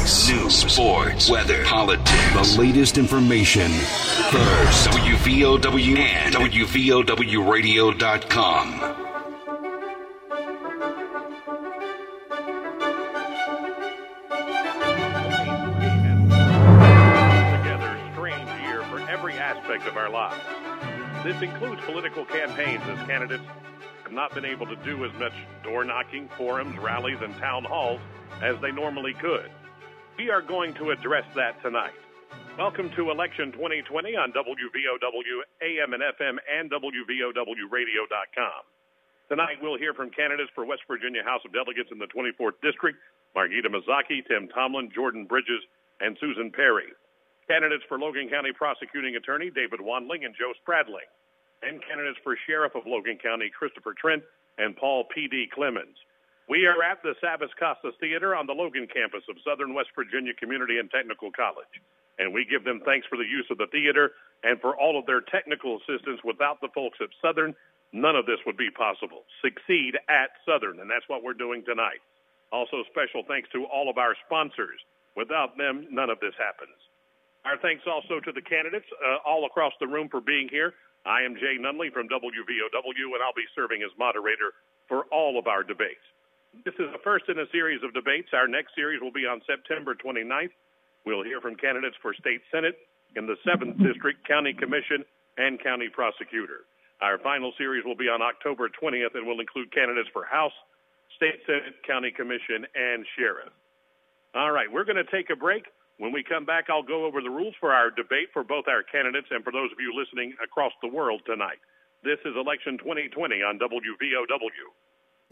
voice. News, sports, weather, politics, the latest information. First, WVOW and WVOWradio.com. Together strange year for every aspect of our lives. This includes political campaigns as candidates have not been able to do as much door knocking, forums, rallies, and town halls as they normally could. We are going to address that tonight. Welcome to Election 2020 on WVOW AM and FM and WVOWradio.com. Tonight we'll hear from candidates for West Virginia House of Delegates in the 24th District, Margita Mazzocchi, Tim Tomlin, Jordan Bridges, and Susan Perry. Candidates for Logan County Prosecuting Attorney David Wandling and Joe Spradling. And candidates for Sheriff of Logan County Christopher Trent and Paul P.D. Clemens. We are at the Savas Kostas Theater on the Logan campus of Southern West Virginia Community and Technical College. And we give them thanks for the use of the theater and for all of their technical assistance. Without the folks at Southern, none of this would be possible. Succeed at Southern, and that's what we're doing tonight. Also, special thanks to all of our sponsors. Without them, none of this happens. Our thanks also to the candidates uh, all across the room for being here. I am Jay Nunley from WVOW, and I'll be serving as moderator for all of our debates. This is the first in a series of debates. Our next series will be on September 29th. We'll hear from candidates for state senate in the 7th District, County Commission, and County Prosecutor. Our final series will be on October 20th and will include candidates for House, State Senate, County Commission, and Sheriff. All right, we're going to take a break. When we come back, I'll go over the rules for our debate for both our candidates and for those of you listening across the world tonight. This is Election 2020 on WVOW.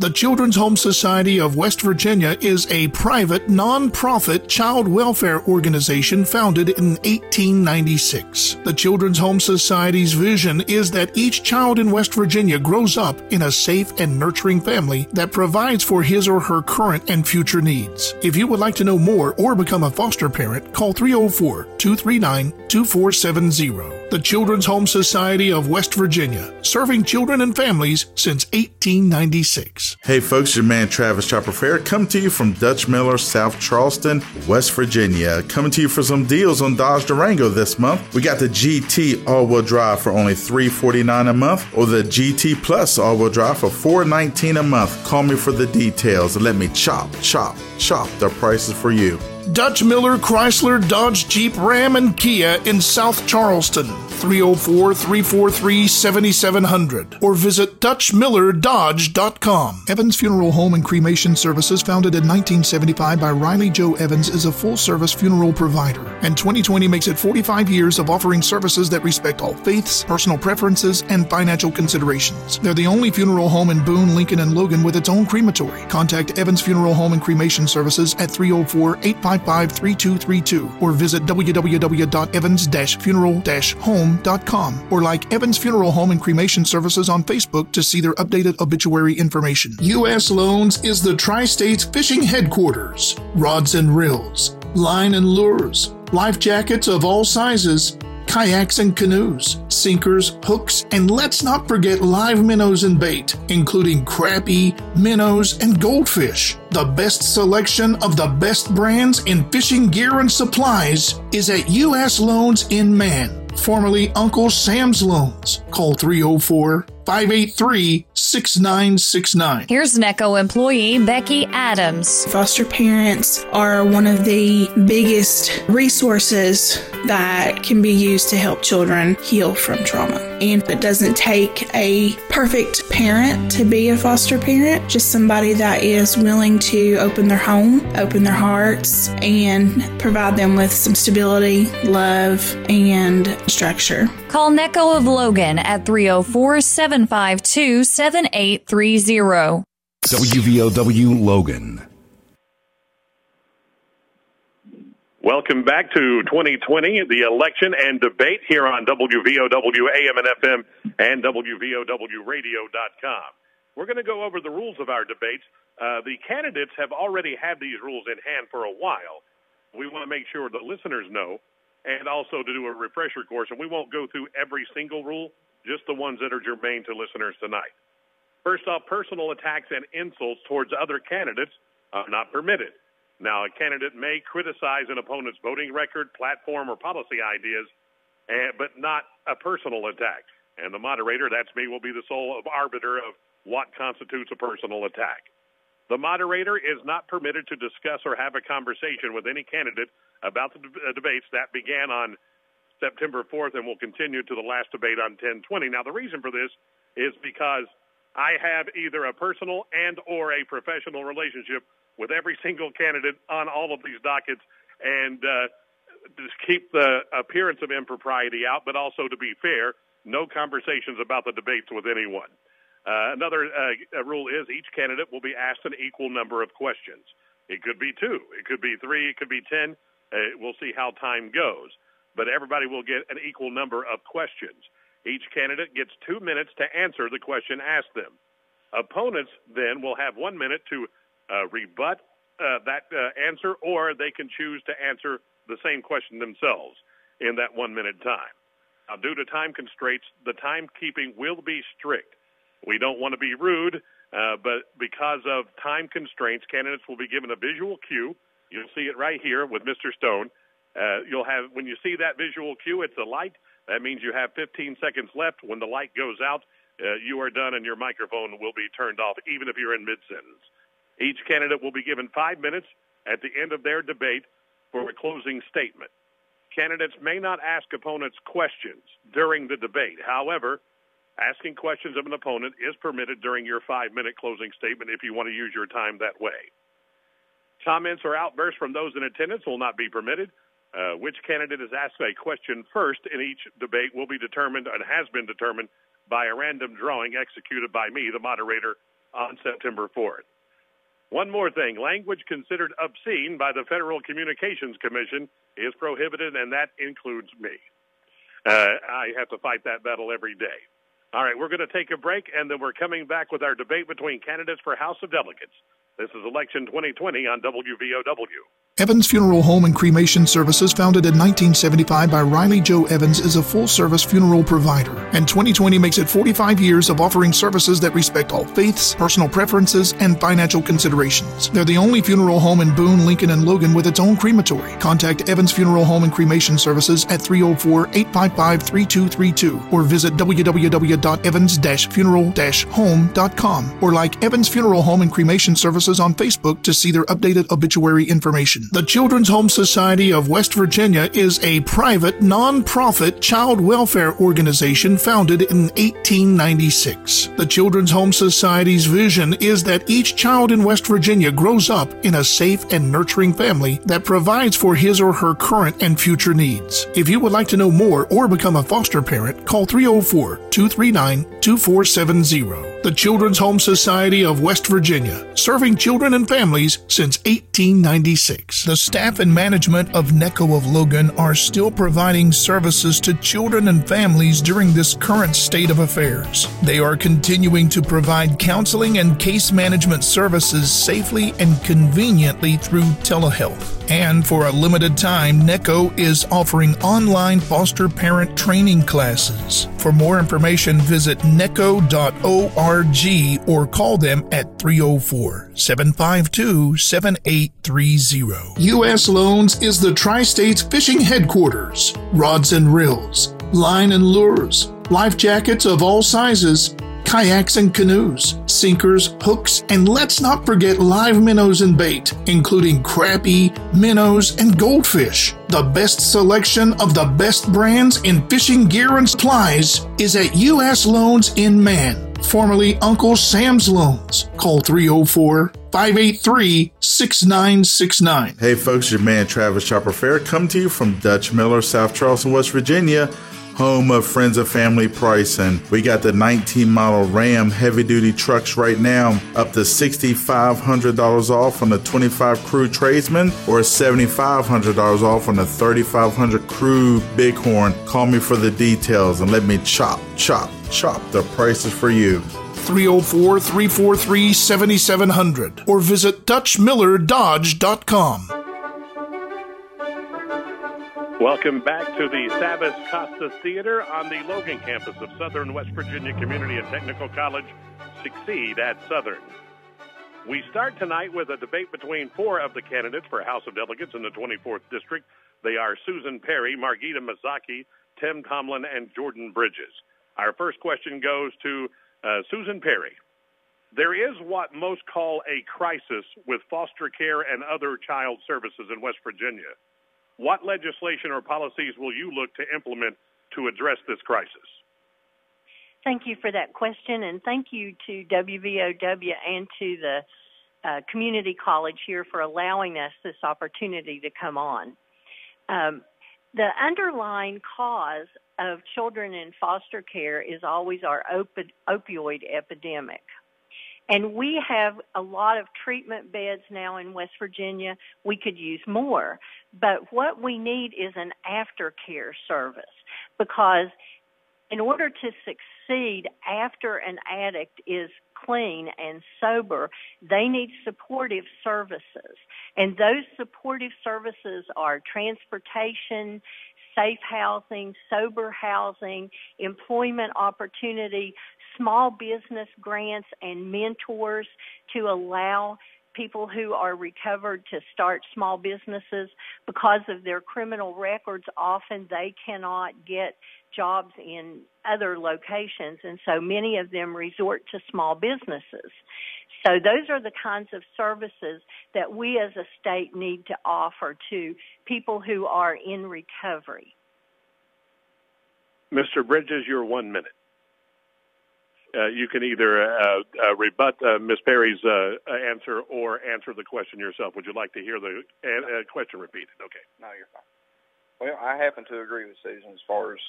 The Children's Home Society of West Virginia is a private, non-profit child welfare organization founded in 1896. The Children's Home Society's vision is that each child in West Virginia grows up in a safe and nurturing family that provides for his or her current and future needs. If you would like to know more or become a foster parent, call 304-239-2470. The Children's Home Society of West Virginia, serving children and families since 1896. Hey folks, your man Travis Chopper Fair coming to you from Dutch Miller, South Charleston, West Virginia. Coming to you for some deals on Dodge Durango this month. We got the GT all-wheel drive for only 349 a month or the GT Plus all-wheel drive for 419 a month. Call me for the details and let me chop, chop, chop the prices for you. Dutch Miller, Chrysler, Dodge, Jeep, Ram, and Kia in South Charleston. 304 343 7700 or visit DutchMillerDodge.com. Evans Funeral Home and Cremation Services, founded in 1975 by Riley Joe Evans, is a full service funeral provider, and 2020 makes it 45 years of offering services that respect all faiths, personal preferences, and financial considerations. They're the only funeral home in Boone, Lincoln, and Logan with its own crematory. Contact Evans Funeral Home and Cremation Services at 304 855 3232 or visit www.evans funeral home.com or like Evans Funeral Home and Cremation Services on Facebook to see their updated obituary information. U.S. Loans is the Tri States fishing headquarters. Rods and reels, line and lures, life jackets of all sizes, kayaks and canoes, sinkers, hooks, and let's not forget live minnows and bait, including crappie, minnows, and goldfish. The best selection of the best brands in fishing gear and supplies is at U.S. Loans in Man formerly Uncle Sam's Loans. Call 304 583 6969. Here's NECCO employee Becky Adams. Foster parents are one of the biggest resources that can be used to help children heal from trauma. And it doesn't take a perfect parent to be a foster parent, just somebody that is willing to open their home, open their hearts, and provide them with some stability, love, and structure. Call NECCO of Logan at 304 752 7830. WVOW Logan. Welcome back to 2020, the election and debate here on WVOW AM and FM and WVOWradio.com. We're going to go over the rules of our debates. Uh, the candidates have already had these rules in hand for a while. We want to make sure the listeners know and also to do a refresher course. And we won't go through every single rule, just the ones that are germane to listeners tonight. First off, personal attacks and insults towards other candidates are not permitted. Now, a candidate may criticize an opponent's voting record, platform, or policy ideas, eh, but not a personal attack. And the moderator, that's me, will be the sole arbiter of what constitutes a personal attack. The moderator is not permitted to discuss or have a conversation with any candidate about the uh, debates that began on September 4th and will continue to the last debate on 1020. Now, the reason for this is because I have either a personal and or a professional relationship with every single candidate on all of these dockets and uh, just keep the appearance of impropriety out, but also to be fair, no conversations about the debates with anyone. Uh, another uh, rule is each candidate will be asked an equal number of questions. It could be two, it could be three, it could be ten. Uh, we'll see how time goes. But everybody will get an equal number of questions. Each candidate gets two minutes to answer the question asked them. Opponents then will have one minute to uh, rebut uh, that uh, answer, or they can choose to answer the same question themselves in that one minute time. Now, due to time constraints, the timekeeping will be strict. We don't want to be rude, uh, but because of time constraints, candidates will be given a visual cue. You'll see it right here with Mr. Stone. Uh, you'll have when you see that visual cue, it's a light. That means you have 15 seconds left. When the light goes out, uh, you are done and your microphone will be turned off, even if you're in mid sentence. Each candidate will be given five minutes at the end of their debate for a closing statement. Candidates may not ask opponents questions during the debate. However, asking questions of an opponent is permitted during your five minute closing statement if you want to use your time that way. Comments or outbursts from those in attendance will not be permitted. Uh, which candidate is asked a question first in each debate will be determined and has been determined by a random drawing executed by me, the moderator, on September 4th. One more thing language considered obscene by the Federal Communications Commission is prohibited, and that includes me. Uh, I have to fight that battle every day. All right, we're going to take a break, and then we're coming back with our debate between candidates for House of Delegates. This is Election 2020 on WVOW. Evans Funeral Home and Cremation Services, founded in 1975 by Riley Joe Evans, is a full service funeral provider. And 2020 makes it 45 years of offering services that respect all faiths, personal preferences, and financial considerations. They're the only funeral home in Boone, Lincoln, and Logan with its own crematory. Contact Evans Funeral Home and Cremation Services at 304 855 3232 or visit www.evans funeral home.com or like Evans Funeral Home and Cremation Services on Facebook to see their updated obituary information. The Children's Home Society of West Virginia is a private, non-profit child welfare organization founded in 1896. The Children's Home Society's vision is that each child in West Virginia grows up in a safe and nurturing family that provides for his or her current and future needs. If you would like to know more or become a foster parent, call 304 239 2470. The Children's Home Society of West Virginia, serving children and families since 1896. The staff and management of NECCO of Logan are still providing services to children and families during this current state of affairs. They are continuing to provide counseling and case management services safely and conveniently through telehealth. And for a limited time, NECCO is offering online foster parent training classes. For more information, visit necco.org or call them at 304 752 7830. U.S. Loans is the Tri States fishing headquarters. Rods and reels, line and lures, life jackets of all sizes kayaks and canoes, sinkers, hooks, and let's not forget live minnows and bait, including crappie, minnows, and goldfish. The best selection of the best brands in fishing gear and supplies is at U.S. Loans in Man, formerly Uncle Sam's Loans. Call 304 583 6969. Hey folks, your man Travis Chopper Fair come to you from Dutch Miller, South Charleston, West Virginia home of Friends of Family Pricing. We got the 19 model Ram heavy duty trucks right now, up to $6,500 off on the 25 Crew Tradesman or $7,500 off on the 3500 Crew Bighorn. Call me for the details and let me chop, chop, chop the prices for you. 304 343 7700 or visit DutchMillerDodge.com. Welcome back to the Savas Kostas Theater on the Logan campus of Southern West Virginia Community and Technical College. Succeed at Southern. We start tonight with a debate between four of the candidates for House of Delegates in the 24th District. They are Susan Perry, Margita Mazzocchi, Tim Tomlin, and Jordan Bridges. Our first question goes to uh, Susan Perry. There is what most call a crisis with foster care and other child services in West Virginia. What legislation or policies will you look to implement to address this crisis? Thank you for that question, and thank you to WVOW and to the uh, community college here for allowing us this opportunity to come on. Um, the underlying cause of children in foster care is always our op- opioid epidemic. And we have a lot of treatment beds now in West Virginia. We could use more. But what we need is an aftercare service because in order to succeed after an addict is clean and sober, they need supportive services. And those supportive services are transportation, safe housing, sober housing, employment opportunity, small business grants and mentors to allow people who are recovered to start small businesses because of their criminal records often they cannot get jobs in other locations and so many of them resort to small businesses so those are the kinds of services that we as a state need to offer to people who are in recovery Mr. Bridges, your one minute. Uh, you can either uh, uh, rebut uh, Ms. Perry's uh, answer or answer the question yourself. Would you like to hear the uh, question repeated? Okay. No, you're fine. Well, I happen to agree with Susan as far as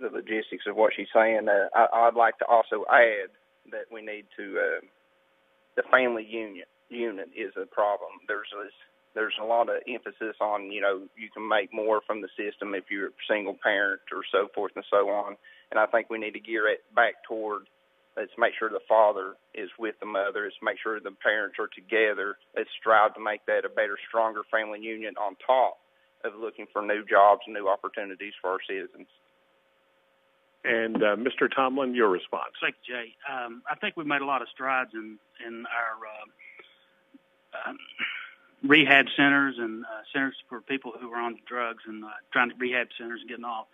the logistics of what she's saying. I, would like to also add that we need to the family union unit is a problem. There's there's a lot of emphasis on you know you can make more from the system if you're a single parent or so forth and so on. And I think we need to gear it back toward Let's make sure the father is with the mother. Let's make sure the parents are together. Let's strive to make that a better, stronger family union on top of looking for new jobs and new opportunities for our citizens. And uh, Mr. Tomlin, your response. Thank you, Jay. Um, I think we've made a lot of strides in in our uh, um, rehab centers and uh, centers for people who are on drugs and uh, trying to rehab centers and getting off.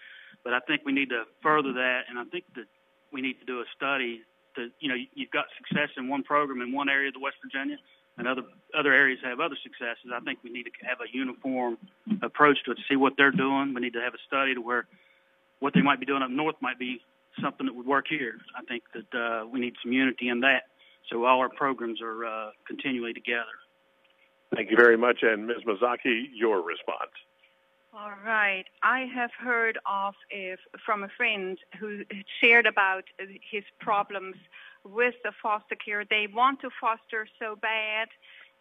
But I think we need to further that, and I think that we need to do a study to, you know, you've got success in one program in one area of the West Virginia, and other other areas have other successes. I think we need to have a uniform approach to it see what they're doing. We need to have a study to where what they might be doing up north might be something that would work here. I think that uh, we need some unity in that, so all our programs are uh, continually together. Thank you very much, and Ms. Mazzocchi, your response. All right. I have heard of if, from a friend who shared about his problems with the foster care. They want to foster so bad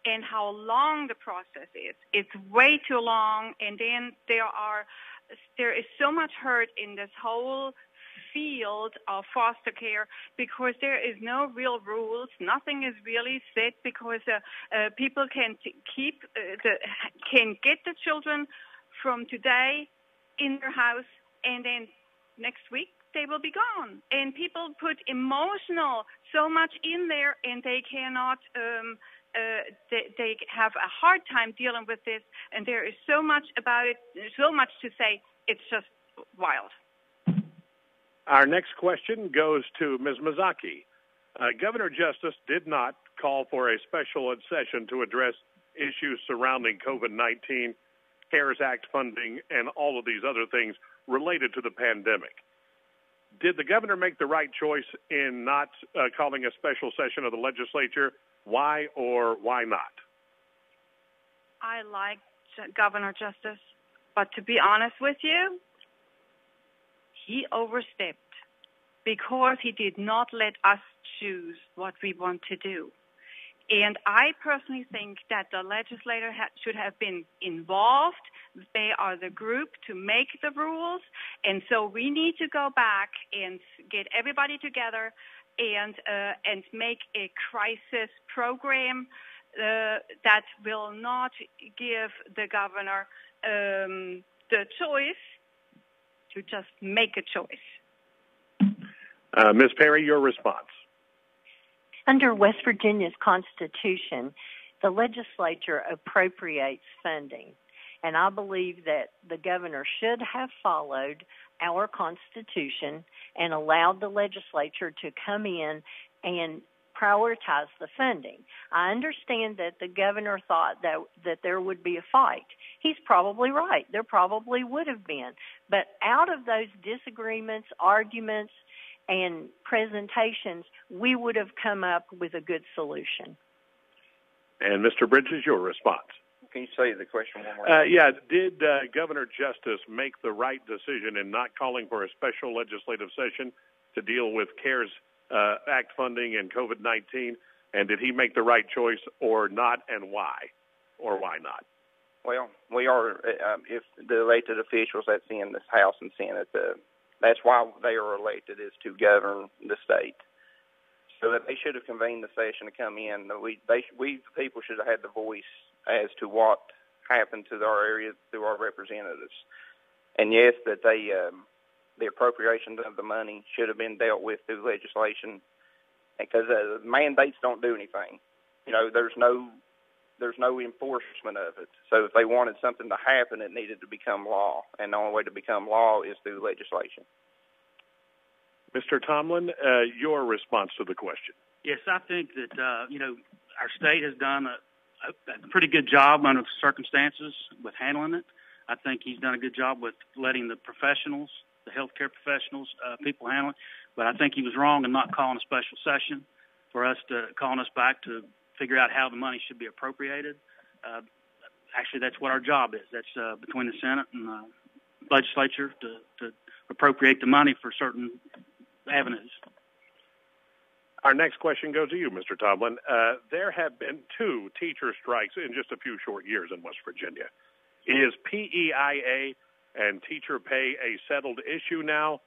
and how long the process is. It's way too long and then there are there is so much hurt in this whole field of foster care because there is no real rules. Nothing is really set because uh, uh, people can t- keep uh, the can get the children from today in their house and then next week they will be gone. And people put emotional so much in there and they cannot, um, uh, they, they have a hard time dealing with this. And there is so much about it, so much to say. It's just wild. Our next question goes to Ms. Mazzocchi. Uh, Governor Justice did not call for a special session to address issues surrounding COVID 19 CARES Act funding, and all of these other things related to the pandemic. Did the governor make the right choice in not uh, calling a special session of the legislature? Why or why not? I like Governor Justice, but to be honest with you, he overstepped because he did not let us choose what we want to do. And I personally think that the legislator ha- should have been involved. They are the group to make the rules. And so we need to go back and get everybody together and, uh, and make a crisis program uh, that will not give the governor um, the choice to just make a choice. Uh, Ms. Perry, your response. Under West Virginia's Constitution, the legislature appropriates funding. And I believe that the governor should have followed our Constitution and allowed the legislature to come in and prioritize the funding. I understand that the governor thought that that there would be a fight. He's probably right. There probably would have been. But out of those disagreements, arguments, and presentations, we would have come up with a good solution. And Mr. Bridges, your response. Can you say the question one more Uh, time? yeah, did uh, Governor Justice make the right decision in not calling for a special legislative session to deal with CARES uh, Act funding and COVID 19? And did he make the right choice or not, and why? Or why not? Well, we are, uh, um, if the elected officials that's in this House and Senate, uh, that's why they are elected is to govern the state. So that they should have convened the session to come in. We, they, we the people should have had the voice as to what happened to our area through our representatives. And yes, that they, um, the appropriation of the money should have been dealt with through legislation because uh, mandates don't do anything. You know, there's no there's no enforcement of it. So if they wanted something to happen, it needed to become law, and the only way to become law is through legislation. Mr. Tomlin, uh, your response to the question. Yes, I think that uh, you know our state has done a, a, a pretty good job under the circumstances with handling it. I think he's done a good job with letting the professionals, the healthcare professionals, uh, people handle it. But I think he was wrong in not calling a special session for us to calling us back to figure out how the money should be appropriated. Uh, actually, that's what our job is. That's uh, between the Senate and the legislature to, to appropriate the money for certain avenues. Our next question goes to you, Mr. Tomlin. Uh, there have been two teacher strikes in just a few short years in West Virginia. Is PEIA and teacher pay a settled issue now?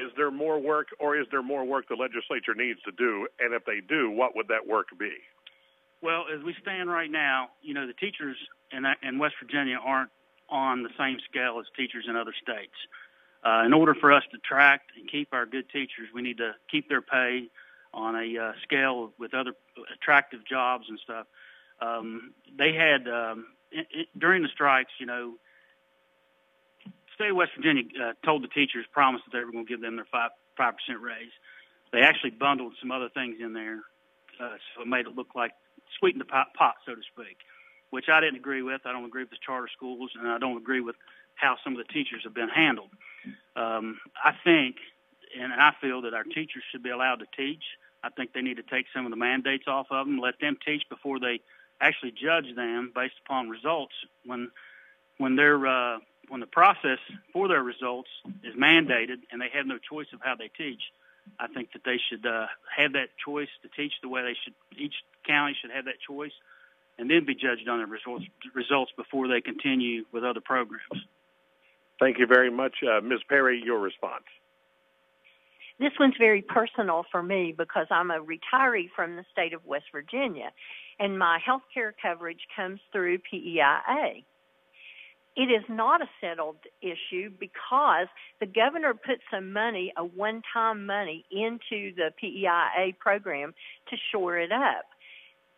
Is there more work, or is there more work the legislature needs to do? And if they do, what would that work be? Well, as we stand right now, you know, the teachers in, in West Virginia aren't on the same scale as teachers in other states. Uh, in order for us to attract and keep our good teachers, we need to keep their pay on a uh, scale with other attractive jobs and stuff. Um, they had um, it, it, during the strikes, you know, state of West Virginia uh, told the teachers, promised that they were going to give them their five five percent raise. They actually bundled some other things in there, uh, so it made it look like sweetened the pot, pot, so to speak, which I didn't agree with. I don't agree with the charter schools, and I don't agree with how some of the teachers have been handled. Um, I think, and I feel that our teachers should be allowed to teach. I think they need to take some of the mandates off of them, let them teach before they actually judge them based upon results. When when they're uh, when the process for their results is mandated and they have no choice of how they teach, I think that they should uh, have that choice to teach the way they should. Each county should have that choice, and then be judged on their results, results before they continue with other programs. Thank you very much, uh, Ms. Perry. Your response. This one's very personal for me because I'm a retiree from the state of West Virginia, and my health care coverage comes through PEIA it is not a settled issue because the governor put some money, a one-time money, into the PEIA program to shore it up.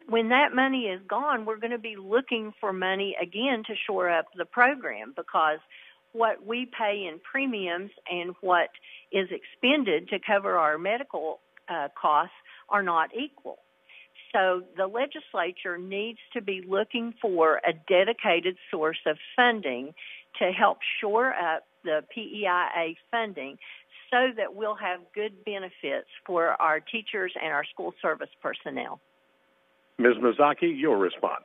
When that money is gone, we're going to be looking for money again to shore up the program because what we pay in premiums and what is expended to cover our medical uh, costs are not equal. So the legislature needs to be looking for a dedicated source of funding to help shore up the PEIA funding so that we'll have good benefits for our teachers and our school service personnel. Ms. Mazzocchi, your response.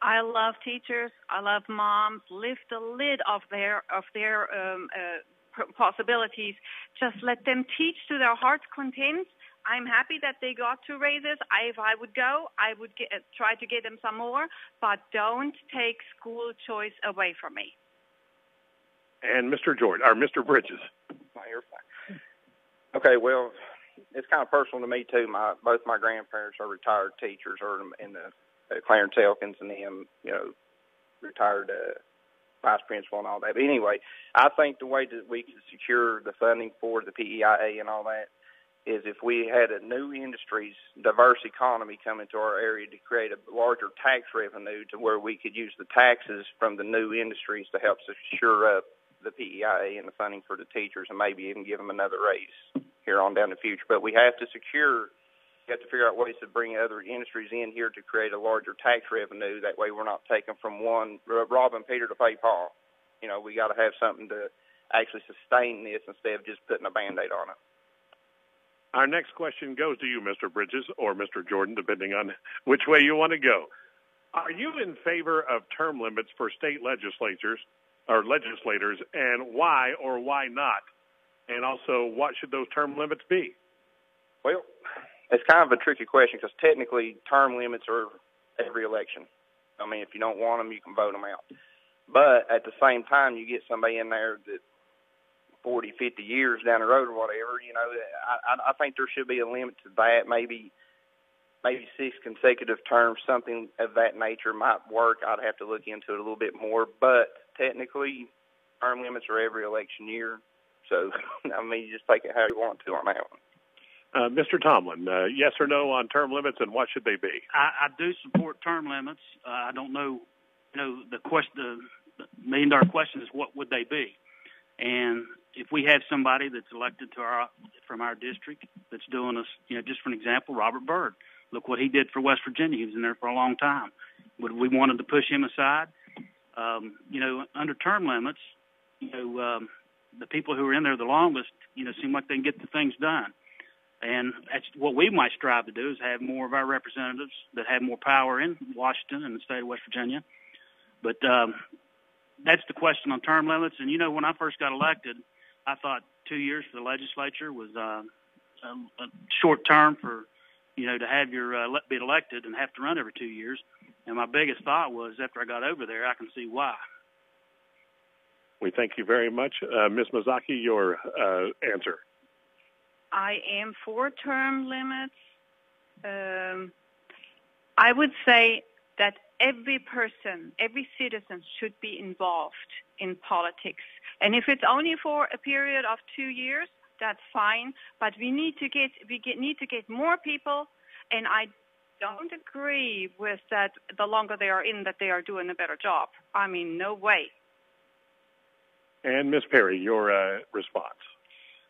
I love teachers. I love moms. Lift the lid off their of their um, uh, possibilities. Just let them teach to their heart's content I'm happy that they got two raises. I, if I would go, I would get, try to get them some more, but don't take school choice away from me. And Mr. George, or Mr. Bridges. Oh, you're. Okay, well, it's kind of personal to me too. My both my grandparents are retired teachers, or in the uh, Clarence Elkins and them, you know, retired uh, vice principal and all that. But anyway, I think the way that we can secure the funding for the PEIA and all that is if we had a new industries, diverse economy come into our area to create a larger tax revenue to where we could use the taxes from the new industries to help secure up the PEIA and the funding for the teachers and maybe even give them another raise here on down the future. But we have to secure, we have to figure out ways to bring other industries in here to create a larger tax revenue. That way we're not taking from one, robbing Peter to pay Paul. You know, we got to have something to actually sustain this instead of just putting a Band-Aid on it. Our next question goes to you, Mr. Bridges or Mr. Jordan, depending on which way you want to go. Are you in favor of term limits for state legislatures or legislators, and why or why not? And also, what should those term limits be? Well, it's kind of a tricky question because technically term limits are every election. I mean, if you don't want them, you can vote them out. But at the same time, you get somebody in there that 40, 50 years down the road or whatever, you know, I, I think there should be a limit to that. Maybe, maybe six consecutive terms, something of that nature might work. I'd have to look into it a little bit more. But technically, term limits are every election year. So, I mean, you just take it how you want to on that one. Uh, Mr. Tomlin, uh, yes or no on term limits, and what should they be? I, I do support term limits. Uh, I don't know, you know, the question, the, the million dollar question is what would they be? And if we have somebody that's elected to our from our district that's doing us, you know, just for an example, Robert Byrd. Look what he did for West Virginia. He was in there for a long time. Would we wanted to push him aside? Um, you know, under term limits, you know, um, the people who are in there the longest, you know, seem like they can get the things done. And that's what we might strive to do is have more of our representatives that have more power in Washington and the state of West Virginia. But um, that's the question on term limits. And you know, when I first got elected, I thought two years for the legislature was uh, a, a short term for you know to have your uh, be elected and have to run every two years. And my biggest thought was after I got over there, I can see why. We thank you very much, uh, Ms. Mazzocchi. Your uh, answer. I am for term limits. Um, I would say that every person, every citizen should be involved in politics. And if it's only for a period of two years, that's fine. But we need to get we get, need to get more people. And I don't agree with that. The longer they are in, that they are doing a better job. I mean, no way. And Ms. Perry, your uh, response.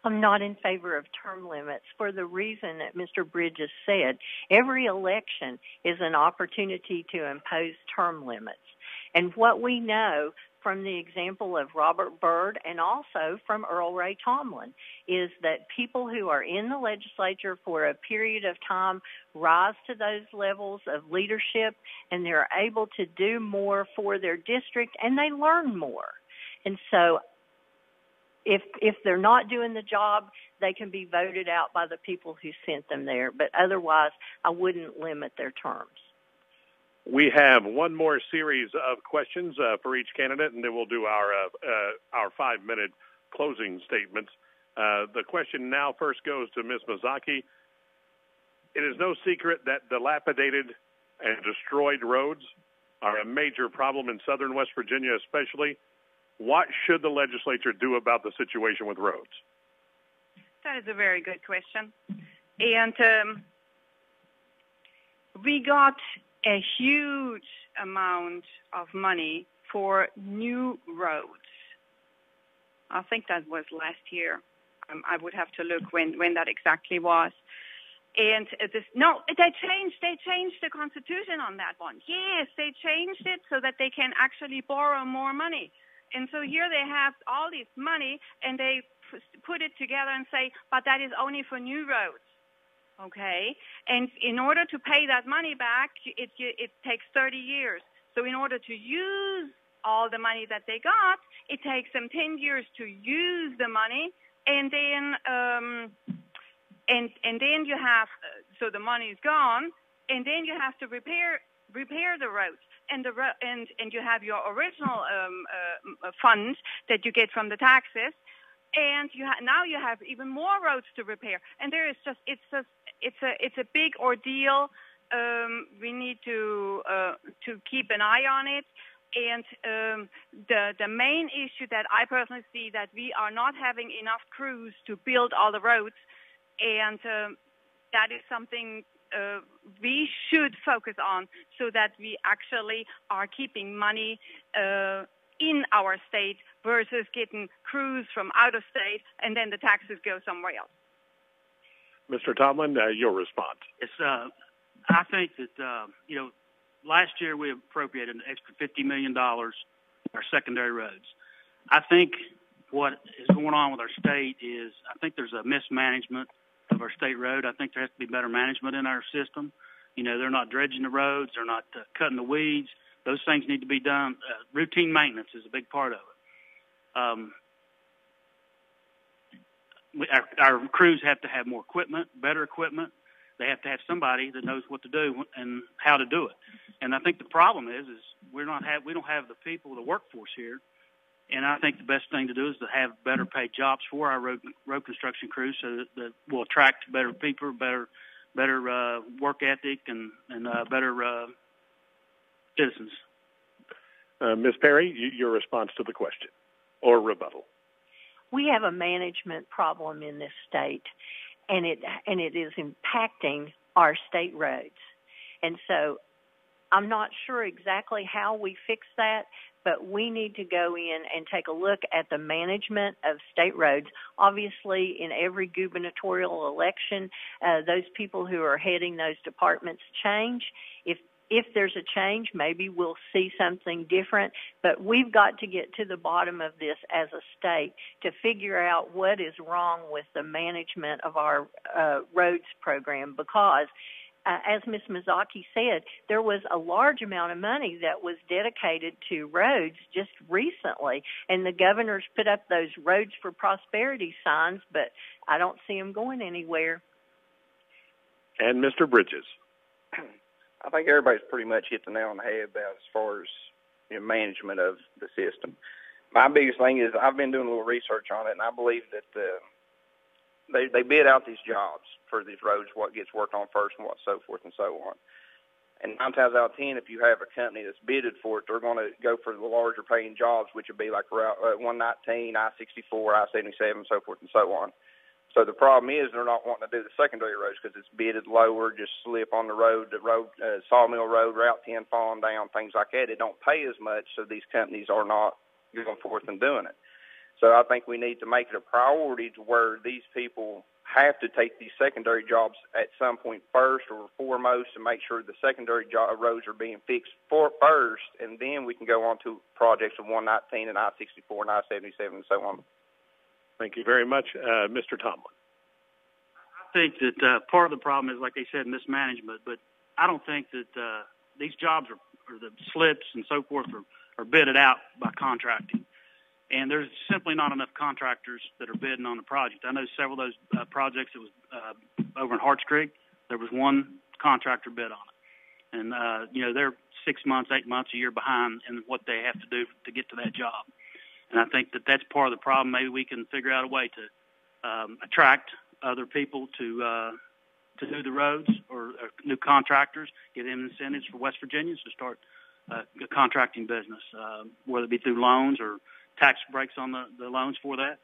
I'm not in favor of term limits for the reason that Mr. Bridges said. Every election is an opportunity to impose term limits. And what we know from the example of Robert Byrd and also from Earl Ray Tomblin is that people who are in the legislature for a period of time rise to those levels of leadership and they're able to do more for their district and they learn more. And so if if they're not doing the job, they can be voted out by the people who sent them there. But otherwise, I wouldn't limit their terms. We have one more series of questions uh, for each candidate, and then we'll do our uh, uh, our five minute closing statements. Uh, the question now first goes to Ms. Mazzocchi. It is no secret that dilapidated and destroyed roads are a major problem in southern West Virginia, especially what should the legislature do about the situation with roads? That is a very good question. And um, we got a huge amount of money for new roads. I think that was last year. Um, I would have to look when, when that exactly was. And this, no, they changed. They changed the constitution on that one. Yes, they changed it so that they can actually borrow more money. And so here they have all this money and they put it together and say, but that is only for new roads. Okay. And in order to pay that money back, it, it takes 30 years. So in order to use all the money that they got, it takes them 10 years to use the money. And then, um, and, and then you have, so the money is gone. And then you have to repair, repair the roads and the and and you have your original um, uh, fund that you get from the taxes, and you ha- now you have even more roads to repair. And there is just it's a it's a it's a big ordeal. Um, we need to uh, to keep an eye on it. And um, the the main issue that I personally see that we are not having enough crews to build all the roads and um, that is something uh, we should focus on so that we actually are keeping money uh, in our state versus getting crews from out of state and then the taxes go somewhere else. Mr. Tomlin, uh, your response. It's, uh, I think that, uh, you know, last year we appropriated an extra $50 million for our secondary roads. I think what is going on with our state is I think there's a mismanagement of our state road. I think there has to be better management in our system. You know, they're not dredging the roads, they're not uh, cutting the weeds. Those things need to be done. Uh, routine maintenance is a big part of it. Um, we, our, our crews have to have more equipment, better equipment. They have to have somebody that knows what to do and how to do it. And I think the problem is, is we're not have we don't have the people, the workforce here. And I think the best thing to do is to have better paid jobs for our road road construction crews, so that, that will attract better people, better better uh, work ethic, and and uh, better uh, citizens. Uh, Ms. Perry, you, your response to the question or rebuttal? We have a management problem in this state, and it and it is impacting our state roads. And so, I'm not sure exactly how we fix that, but we need to go in and take a look at the management of state roads. Obviously, in every gubernatorial election, uh, those people who are heading those departments change. If if there's a change, maybe we'll see something different. But we've got to get to the bottom of this as a state to figure out what is wrong with the management of our uh, roads program because. Uh, as Ms. Mazzocchi said, there was a large amount of money that was dedicated to roads just recently, and the governor's put up those roads for prosperity signs, but I don't see them going anywhere. And Mr. Bridges. I think everybody's pretty much hit the nail on the head about as far as you know, management of the system. My biggest thing is I've been doing a little research on it, and I believe that uh, they they bid out these jobs for these roads, what gets worked on first, and what so forth and so on. And nine times out of ten, if you have a company that's bidded for it, they're going to go for the larger paying jobs, which would be like Route uh, 119, I-64, I-77, so forth and so on. So the problem is they're not wanting to do the secondary roads because it's bidded lower, just slip on the road, the road, uh, Sawmill Road, Route 10 falling down, things like that. It don't pay as much, so these companies are not going forth and doing it. So I think we need to make it a priority to where these people have to take these secondary jobs at some point first or foremost and make sure the secondary job, roads are being fixed for first, and then we can go on to projects of 119 and I-64 and I-77 and so on. Thank you very much, uh, Mr. Tomlin. I think that uh, part of the problem is, like they said, mismanagement. But I don't think that uh, these jobs are, or the slips and so forth are, are bidded out by contracting. And there's simply not enough contractors that are bidding on the project. I know several of those uh, projects that was uh, over in Harts Creek. There was one contractor bid on it, and uh, you know they're six months, eight months, a year behind in what they have to do to get to that job. And I think that that's part of the problem. Maybe we can figure out a way to um, attract other people to uh, to do the roads or, or new contractors, give them incentives for West Virginians to start uh, a contracting business, uh, whether it be through loans or tax breaks on the, the loans for that.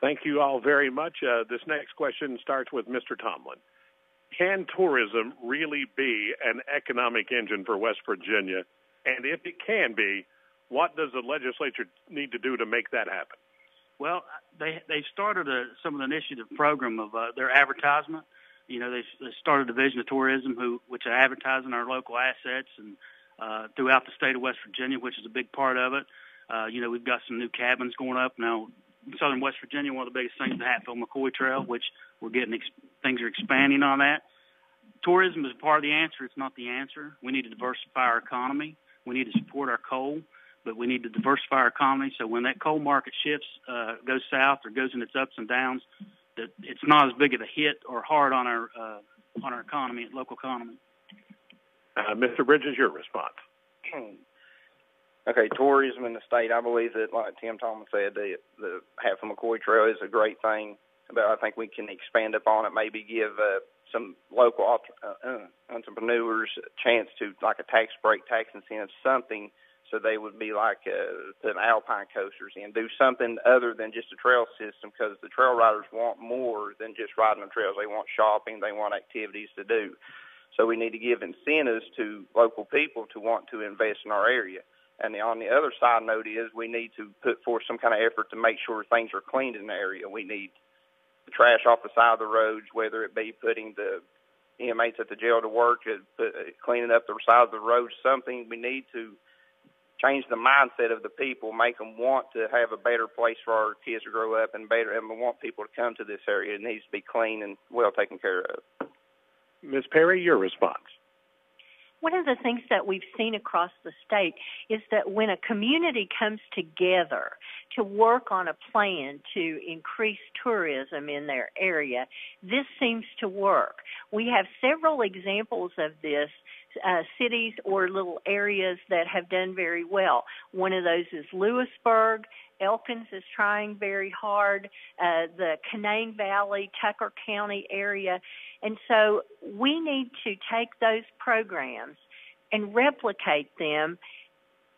Thank you all very much. Uh, this next question starts with Mr. Tomlin. Can tourism really be an economic engine for West Virginia? And if it can be, what does the legislature need to do to make that happen? Well, they they started a, some of the initiative program of uh, their advertisement. You know, they, they started a division of tourism who which are advertising our local assets and uh, throughout the state of West Virginia, which is a big part of it. Uh, you know, we've got some new cabins going up now. In southern West Virginia, one of the biggest things is the Hatfield McCoy Trail, which we're getting ex- things are expanding on that. Tourism is part of the answer. It's not the answer. We need to diversify our economy. We need to support our coal but we need to diversify our economy so when that coal market shifts, uh, goes south or goes in its ups and downs, that it's not as big of a hit or hard on our uh, on our economy, local economy. Uh, Mr. Bridges, your response. Okay, tourism in the state. I believe that, like Tim Thomas said, the the Hatfield McCoy Trail is a great thing. But I think we can expand upon it. Maybe give uh, some local uh, uh, entrepreneurs a chance to, like a tax break, tax incentive, something so they would be like uh, putting alpine coasters in, do something other than just a trail system because the trail riders want more than just riding the trails. They want shopping, they want activities to do. So we need to give incentives to local people to want to invest in our area. And the, on the other side note is we need to put forth some kind of effort to make sure things are cleaned in the area. We need the trash off the side of the roads, whether it be putting the inmates at the jail to work, uh, put, uh, cleaning up the side of the roads, something we need to change the mindset of the people, make them want to have a better place for our kids to grow up and better, and we want people to come to this area. It needs to be clean and well taken care of. Ms. Perry, your response. One of the things that we've seen across the state is that when a community comes together to work on a plan to increase tourism in their area, this seems to work. We have several examples of this uh, cities or little areas that have done very well. One of those is Lewisburg. Elkins is trying very hard. Uh, the Canaan Valley, Tucker County area. And so we need to take those programs and replicate them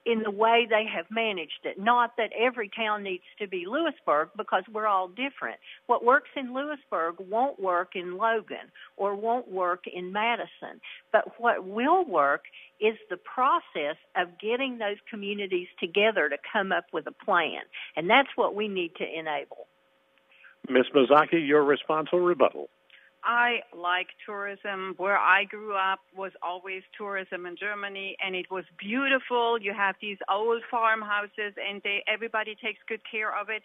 in the way they have managed it. Not that every town needs to be Lewisburg because we're all different. What works in Lewisburg won't work in Logan or won't work in Madison. But what will work is the process of getting those communities together to come up with a plan. And that's what we need to enable. Ms. Mazzocchi, your response or rebuttal? I like tourism. Where I grew up was always tourism in Germany, and it was beautiful. You have these old farmhouses, and they, everybody takes good care of it.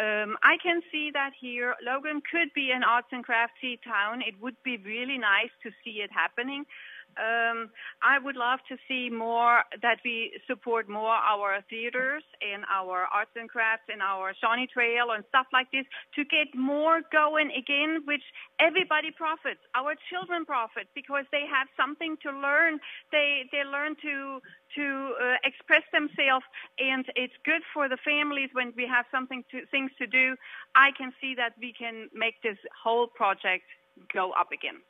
Um, I can see that here. Logan could be an arts and craftsy town. It would be really nice to see it happening. Um, I would love to see more that we support more our theaters and our arts and crafts and our Shawnee Trail and stuff like this to get more going again, which everybody profits. Our children profit because they have something to learn. They they learn to to uh, express themselves, and it's good for the families when we have something to things to do. I can see that we can make this whole project go up again.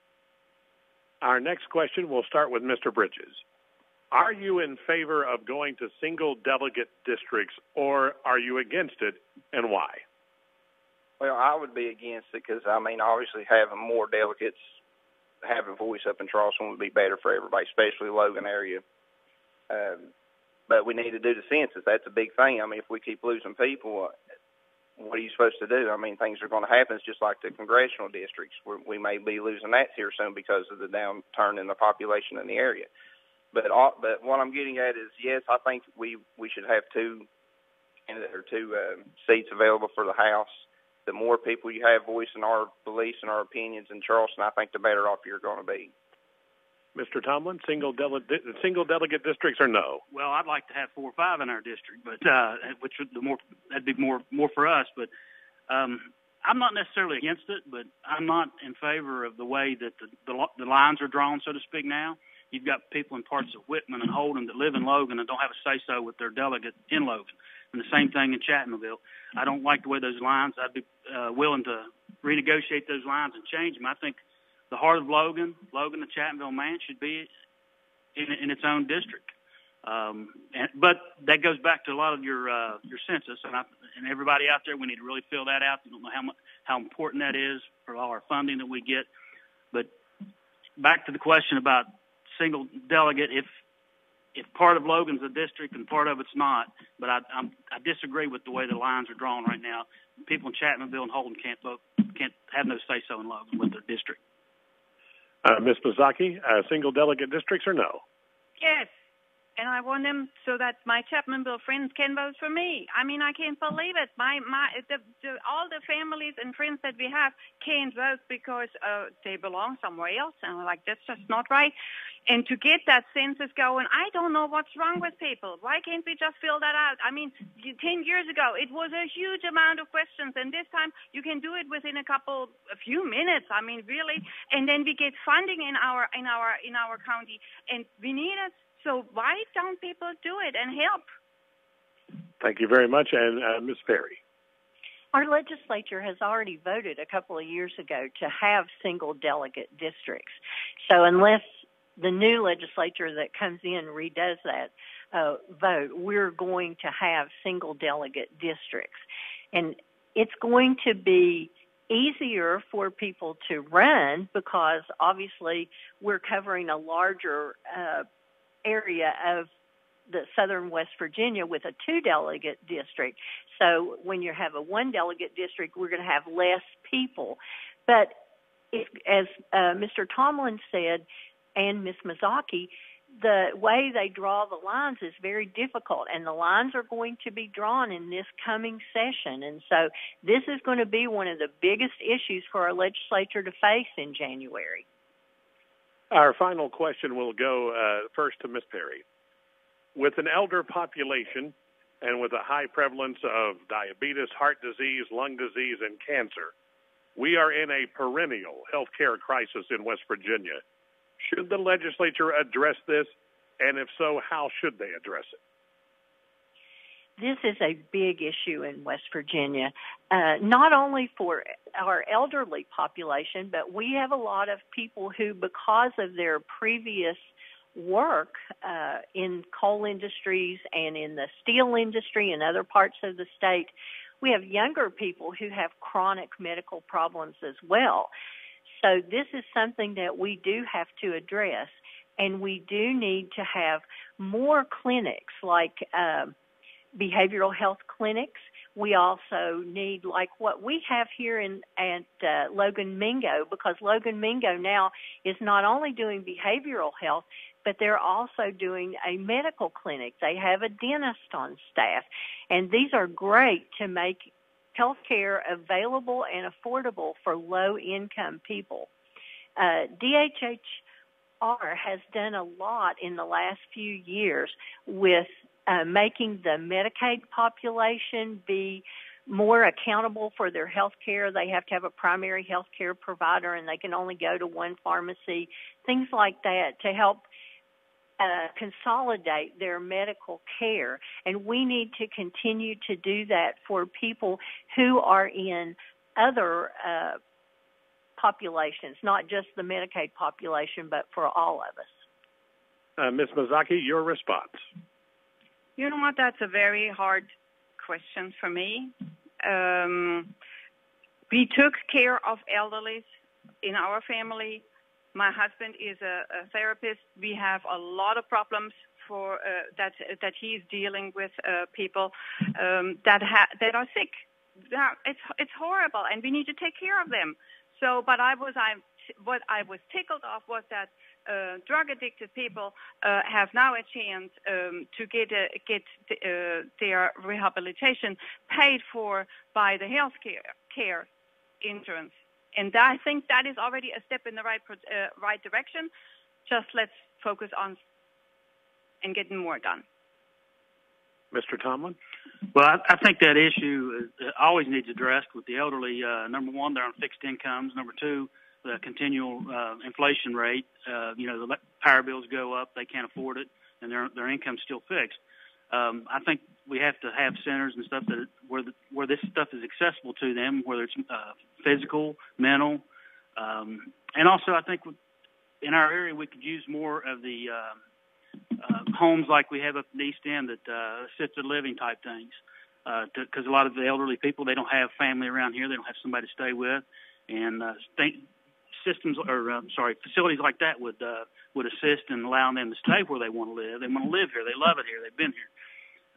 Our next question will start with Mr. Bridges. Are you in favor of going to single delegate districts or are you against it and why? Well, I would be against it because, I mean, obviously having more delegates have a voice up in Charleston would be better for everybody, especially Logan area. Um, but we need to do the census. That's a big thing. I mean, if we keep losing people, what are you supposed to do? I mean, things are going to happen. It's just like the congressional districts. We're, we may be losing that here soon because of the downturn in the population in the area. But all, but what I'm getting at is, yes, I think we we should have two or two uh, seats available for the House. The more people you have voicing our beliefs and our opinions in Charleston, I think the better off you're going to be. Mr. Tomblin, single, dele- single delegate districts or no? Well, I'd like to have four or five in our district, but uh, which would the more that'd be more more for us. But um, I'm not necessarily against it, but I'm not in favor of the way that the, the the lines are drawn, so to speak. Now you've got people in parts of Whitman and Holden that live in Logan and don't have a say so with their delegate in Logan, and the same thing in Chattanooga. I don't like the way those lines. I'd be uh, willing to renegotiate those lines and change them. I think the heart of Logan, Logan, the Chapmanville man should be in, in its own district. Um, and, but that goes back to a lot of your uh, your census, and, I, and everybody out there. We need to really fill that out. We don't know how much how important that is for all our funding that we get. But back to the question about single delegate. If if part of Logan's a district and part of it's not, but I I'm, I disagree with the way the lines are drawn right now. People in Chapmanville and Holden can't vote, can't have no say so in Logan with their district. Uh, Ms. Mazzocchi, uh, single delegate districts or no? Yes. And I want them so that my Chapmanville friends can vote for me. I mean, I can't believe it. My my the, the, all the families and friends that we have can't vote because uh, they belong somewhere else, and I'm like, that's just not right. And to get that census going, I don't know what's wrong with people. Why can't we just fill that out? I mean, 10 years ago, it was a huge amount of questions, and this time you can do it within a couple, a few minutes. I mean, really. And then we get funding in our in our in our county, and we need it. So why don't people do it and help? Thank you very much, and uh, Ms. Perry. Our legislature has already voted a couple of years ago to have single delegate districts. So unless the new legislature that comes in redoes that. uh, vote, we're going to have single delegate districts. And it's going to be easier for people to run because obviously we're covering a larger uh, area of the southern West Virginia with a two delegate district. So when you have a one delegate district, we're going to have less people. But if, as uh, Mr. Tomblin said, and Ms. Mazzocchi, the way they draw the lines is very difficult and the lines are going to be drawn in this coming session and so this is going to be one of the biggest issues for our legislature to face in January. Our final question will go uh, first to Ms. Perry. With an elder population and with a high prevalence of diabetes, heart disease, lung disease, and cancer, we are in a perennial health care crisis in West Virginia. Should the legislature address this? And if so, how should they address it? This is a big issue in West Virginia, uh, not only for our elderly population, but we have a lot of people who, because of their previous work uh, in coal industries and in the steel industry and other parts of the state, we have younger people who have chronic medical problems as well. So this is something that we do have to address, and we do need to have more clinics like uh, behavioral health clinics. We also need like what we have here in at uh, Logan Mingo because Logan Mingo now is not only doing behavioral health, but they're also doing a medical clinic. They have a dentist on staff, and these are great to make health care available and affordable for low income people. Uh, DHHR has done a lot in the last few years with uh, making the Medicaid population be more accountable for their health care. They have to have a primary health care provider and they can only go to one pharmacy, things like that to help uh, consolidate their medical care. And we need to continue to do that for people who are in other uh, populations, not just the Medicaid population, but for all of us. Uh, Ms. Mazzocchi, your response. You know what? That's a very hard question for me. Um, we took care of elderly in our family my husband is a, a therapist. We have a lot of problems for uh, that that he's dealing with uh, people um, that ha- that are sick. That, it's it's horrible, and we need to take care of them. So, but I was I what I was tickled off was that uh, drug addicted people uh, have now a chance um, to get a, get the, uh, their rehabilitation paid for by the health care, care insurance and I think that is already a step in the right uh, right direction. Just let's focus on and getting more done. Mr. Tomblin? Well, I, I think that issue is, uh, always needs addressed with the elderly. Uh, number one, they're on fixed incomes. Number two, the continual uh, inflation rate. Uh, you know, the power bills go up; they can't afford it, and their their income's still fixed. Um, I think we have to have centers and stuff that where the, where this stuff is accessible to them, whether it's uh, physical, mental, um, and also I think in our area we could use more of the uh, uh, homes like we have up in East End that uh, assisted living type things. Because uh, a lot of the elderly people, they don't have family around here. They don't have somebody to stay with, and uh, systems or um, sorry, facilities like that would uh, would assist in allowing them to stay where they want to live. They want to live here. They love it here. They've been here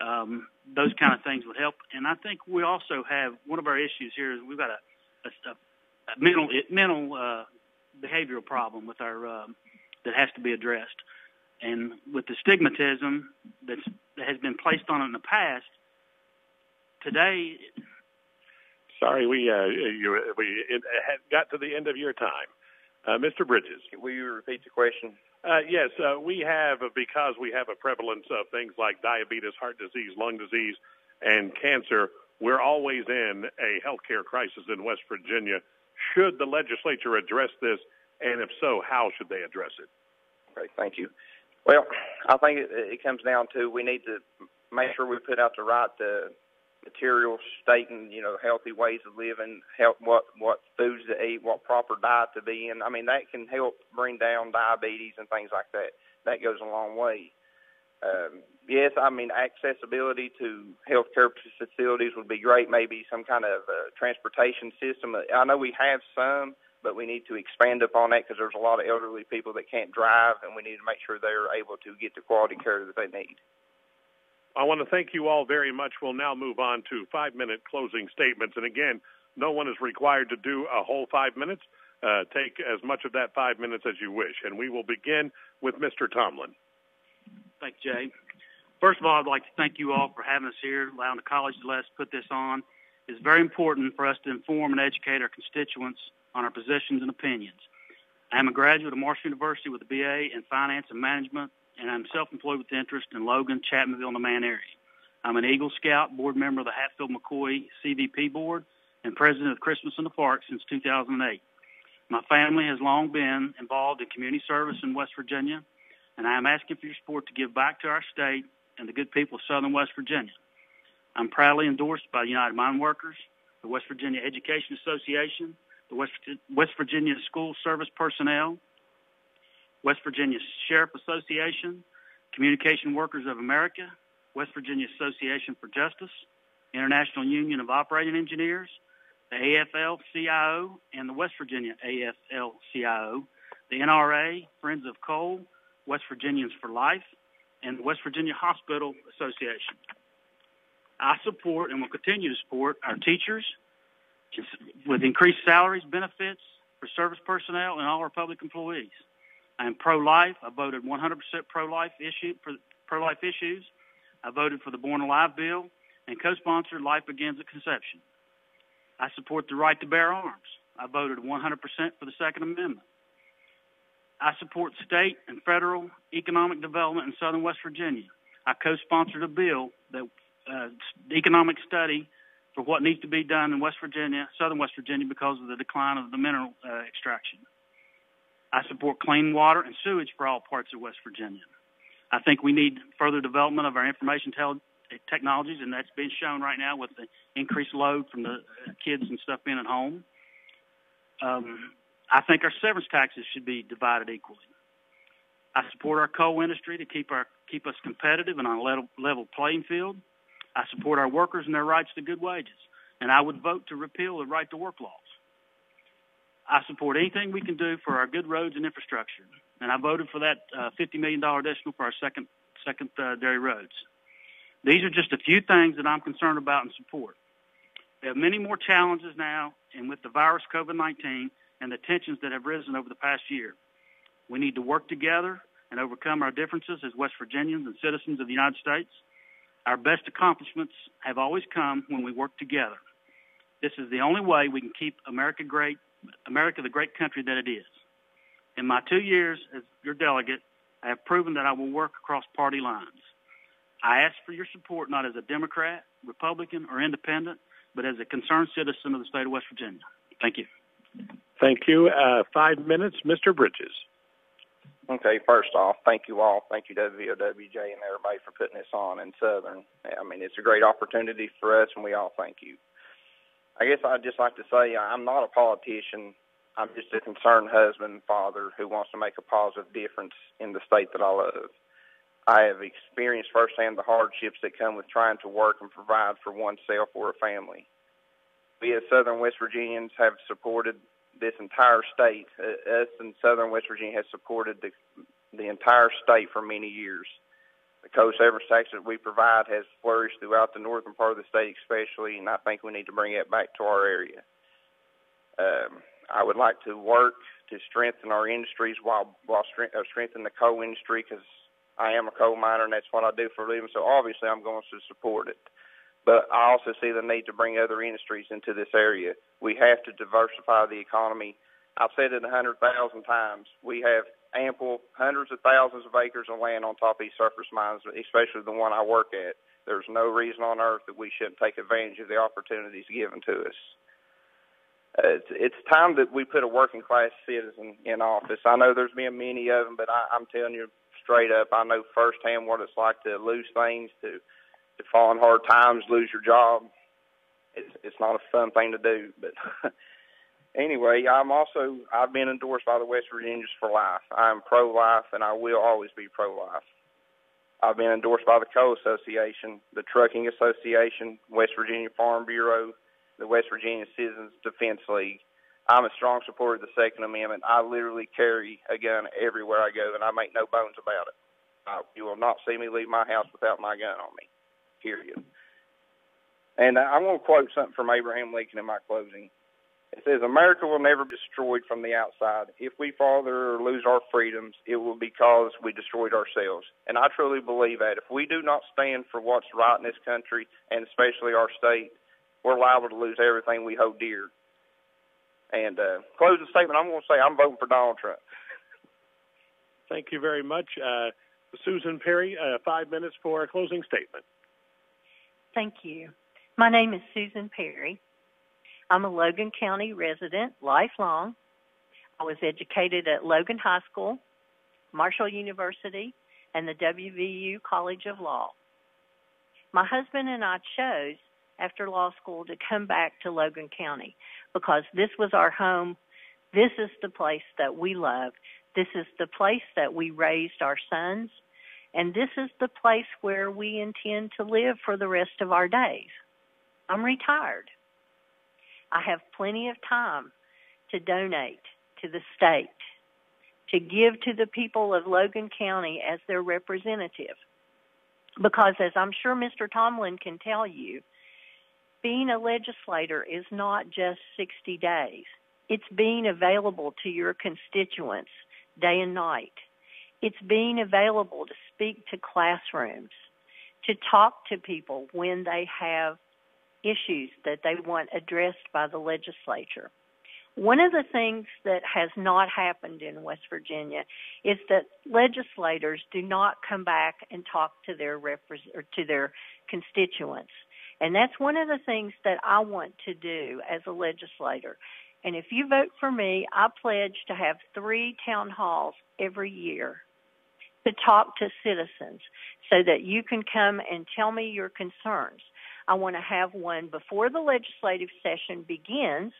um, those kind of things would help. And I think we also have one of our issues here is we've got a, a, a mental mental uh, behavioral problem with our um, that has to be addressed. And with the stigmatism that's, that has been placed on it in the past, today. Sorry, we uh, you, we got to the end of your time, uh, Mr. Bridges. Will you repeat the question? Uh, yes, uh, we have, uh, because we have a prevalence of things like diabetes, heart disease, lung disease, and cancer, we're always in a healthcare crisis in West Virginia. Should the legislature address this, and if so, how should they address it? Great, thank you. Well, I think it, it comes down to we need to make sure we put out the right uh, materials stating, you know, healthy ways of living, help what what foods to eat, what proper diet to be in. I mean, that can help bring down diabetes and things like that. That goes a long way. Um, yes, I mean accessibility to healthcare facilities would be great. Maybe some kind of uh, transportation system. I know we have some, but we need to expand upon that because there's a lot of elderly people that can't drive, and we need to make sure they're able to get the quality care that they need. I want to thank you all very much. We'll now move on to five-minute closing statements. And again, no one is required to do a whole five minutes. Uh, take as much of that five minutes as you wish. And we will begin with Mr. Tomblin. Thank you, Jay. First of all, I'd like to thank you all for having us here, allowing the college to let us put this on. It's very important for us to inform and educate our constituents on our positions and opinions. I am a graduate of Marshall University with a BA in Finance and Management, and I'm self-employed with interest in Logan, Chapmanville, and the Man area. I'm an Eagle Scout, board member of the Hatfield McCoy CVB board, and president of Christmas in the Park since 2008. My family has long been involved in community service in West Virginia, and I am asking for your support to give back to our state and the good people of Southern West Virginia. I'm proudly endorsed by United Mine Workers, the West Virginia Education Association, the West, West Virginia School Service Personnel, West Virginia Sheriff Association, Communication Workers of America, West Virginia Association for Justice, International Union of Operating Engineers, the AFL-CIO, and the West Virginia AFL-CIO, the NRA, Friends of Coal, West Virginians for Life, and the West Virginia Hospital Association. I support and will continue to support our teachers with increased salaries, benefits for service personnel, and all our public employees. I am pro-life. I voted 100% pro-life issue pro-life issues. I voted for the Born Alive bill and co-sponsored Life Begins at Conception. I support the right to bear arms. I voted 100% for the Second Amendment. I support state and federal economic development in southern West Virginia. I co-sponsored a bill that uh, economic study for what needs to be done in West Virginia, southern West Virginia, because of the decline of the mineral uh, extraction. I support clean water and sewage for all parts of West Virginia. I think we need further development of our information tel- technologies, and that's being shown right now with the increased load from the uh, kids and stuff being at home. Um, I think our severance taxes should be divided equally. I support our coal industry to keep our keep us competitive and on a level, level playing field. I support our workers and their rights to good wages, and I would vote to repeal the right to work laws. I support anything we can do for our good roads and infrastructure, and I voted for that uh, $50 million additional for our second secondary uh, roads. These are just a few things that I'm concerned about and support. We have many more challenges now, and with the virus COVID-19, and the tensions that have risen over the past year. We need to work together and overcome our differences as West Virginians and citizens of the United States. Our best accomplishments have always come when we work together. This is the only way we can keep America great, America the great country that it is. In my two years as your delegate, I have proven that I will work across party lines. I ask for your support not as a Democrat, Republican, or Independent, but as a concerned citizen of the state of West Virginia. Thank you. Thank you. Uh, five minutes, Mr. Bridges. Okay, first off, thank you all. Thank you, WVOWJ, and everybody for putting this on in Southern. I mean, it's a great opportunity for us, and we all thank you. I guess I'd just like to say I'm not a politician. I'm just a concerned husband and father who wants to make a positive difference in the state that I love. I have experienced firsthand the hardships that come with trying to work and provide for oneself or a family we as Southern West Virginians have supported this entire state. Uh, us in Southern West Virginia has supported the the entire state for many years. The co-severance tax that we provide has flourished throughout the northern part of the state, especially, and I think we need to bring it back to our area. Um, I would like to work to strengthen our industries while while strength, uh, strengthen the coal industry because I am a coal miner and that's what I do for a living. So obviously, I'm going to support it but I also see the need to bring other industries into this area. We have to diversify the economy. I've said it a hundred thousand times. We have ample hundreds of thousands of acres of land on top of these surface mines, especially the one I work at. There's no reason on earth that we shouldn't take advantage of the opportunities given to us. Uh, it's, it's time that we put a working class citizen in office. I know there's been many of them, but I, I'm telling you straight up, I know firsthand what it's like to lose things, to to fall in hard times, lose your job. It's it's not a fun thing to do, but anyway, I'm also I've been endorsed by the West Virginians for life. I'm pro-life, and I will always be pro-life. I've been endorsed by the Coal Association, the Trucking Association, West Virginia Farm Bureau, the West Virginia Citizens Defense League. I'm a strong supporter of the Second Amendment. I literally carry a gun everywhere I go, and I make no bones about it. Uh, you will not see me leave my house without my gun on me, period. And I'm going to quote something from Abraham Lincoln in my closing. It says, America will never be destroyed from the outside. If we father or lose our freedoms, it will be because we destroyed ourselves. And I truly believe that. If we do not stand for what's right in this country, and especially our state, we're liable to lose everything we hold dear. And uh, closing statement, I'm going to say I'm voting for Donald Trump. Thank you very much. Uh, Susan Perry, uh, five minutes for a closing statement. Thank you. My name is Susan Perry. I'm a Logan County resident, lifelong. I was educated at Logan High School, Marshall University, and the WVU College of Law. My husband and I chose after law school to come back to Logan County because this was our home. This is the place that we love. This is the place that we raised our sons. And this is the place where we intend to live for the rest of our days. I'm retired. I have plenty of time to donate to the state, to give to the people of Logan County as their representative. Because as I'm sure Mr. Tomblin can tell you, being a legislator is not just 60 days. It's being available to your constituents day and night. It's being available to speak to classrooms, to talk to people when they have issues that they want addressed by the legislature. One of the things that has not happened in West Virginia is that legislators do not come back and talk to their or to their constituents. And that's one of the things that I want to do as a legislator. And if you vote for me, I pledge to have three town halls every year to talk to citizens so that you can come and tell me your concerns. I want to have one before the legislative session begins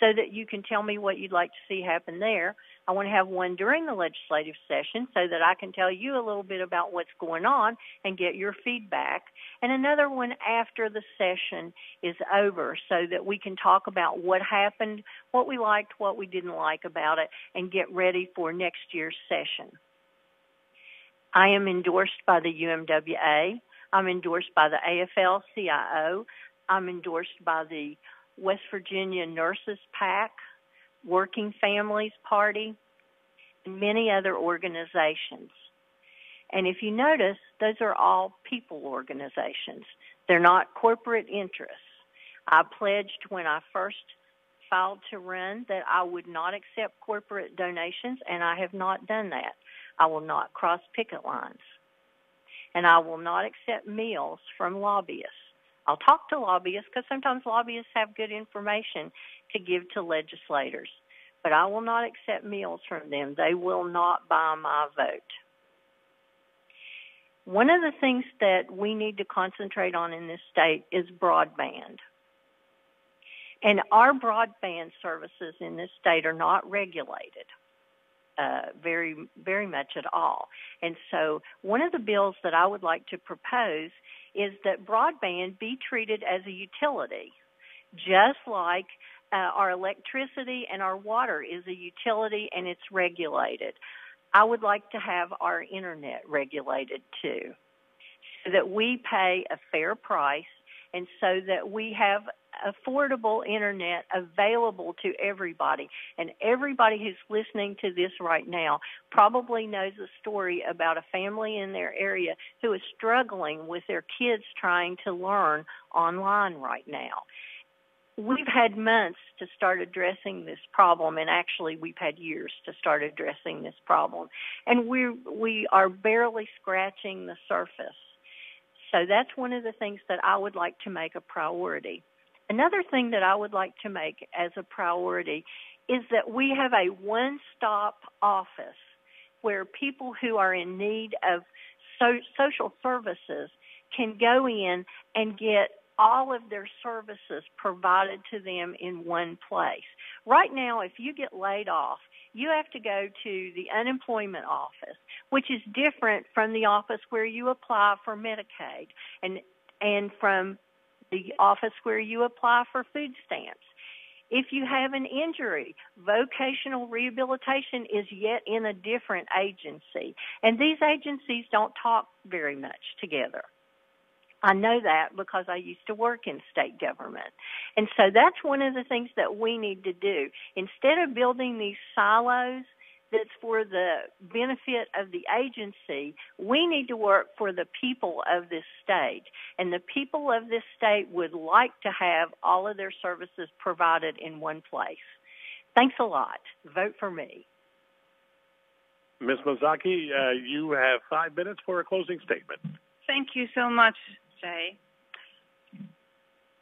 so that you can tell me what you'd like to see happen there. I want to have one during the legislative session so that I can tell you a little bit about what's going on and get your feedback. And another one after the session is over so that we can talk about what happened, what we liked, what we didn't like about it, and get ready for next year's session. I am endorsed by the UMWA. I'm endorsed by the AFL-CIO. I'm endorsed by the West Virginia Nurses PAC, Working Families Party, and many other organizations. And if you notice, those are all people organizations. They're not corporate interests. I pledged when I first filed to run that I would not accept corporate donations, and I have not done that. I will not cross picket lines and I will not accept meals from lobbyists. I'll talk to lobbyists because sometimes lobbyists have good information to give to legislators, but I will not accept meals from them. They will not buy my vote. One of the things that we need to concentrate on in this state is broadband. And our broadband services in this state are not regulated uh, very, very much at all. And so one of the bills that I would like to propose is that broadband be treated as a utility, just like uh, our electricity and our water is a utility and it's regulated. I would like to have our internet regulated too, so that we pay a fair price and so that we have affordable internet available to everybody. And everybody who's listening to this right now probably knows a story about a family in their area who is struggling with their kids trying to learn online right now. We've had months to start addressing this problem and actually we've had years to start addressing this problem. And we we are barely scratching the surface. So that's one of the things that I would like to make a priority. Another thing that I would like to make as a priority is that we have a one-stop office where people who are in need of so, social services can go in and get all of their services provided to them in one place. Right now, if you get laid off, you have to go to the unemployment office, which is different from the office where you apply for Medicaid and and from the office where you apply for food stamps. If you have an injury, vocational rehabilitation is yet in a different agency, and these agencies don't talk very much together. I know that because I used to work in state government. And so that's one of the things that we need to do. Instead of building these silos that's for the benefit of the agency, we need to work for the people of this state. And the people of this state would like to have all of their services provided in one place. Thanks a lot. Vote for me. Ms. Mazzocchi, uh, you have five minutes for a closing statement. Thank you so much, Jay.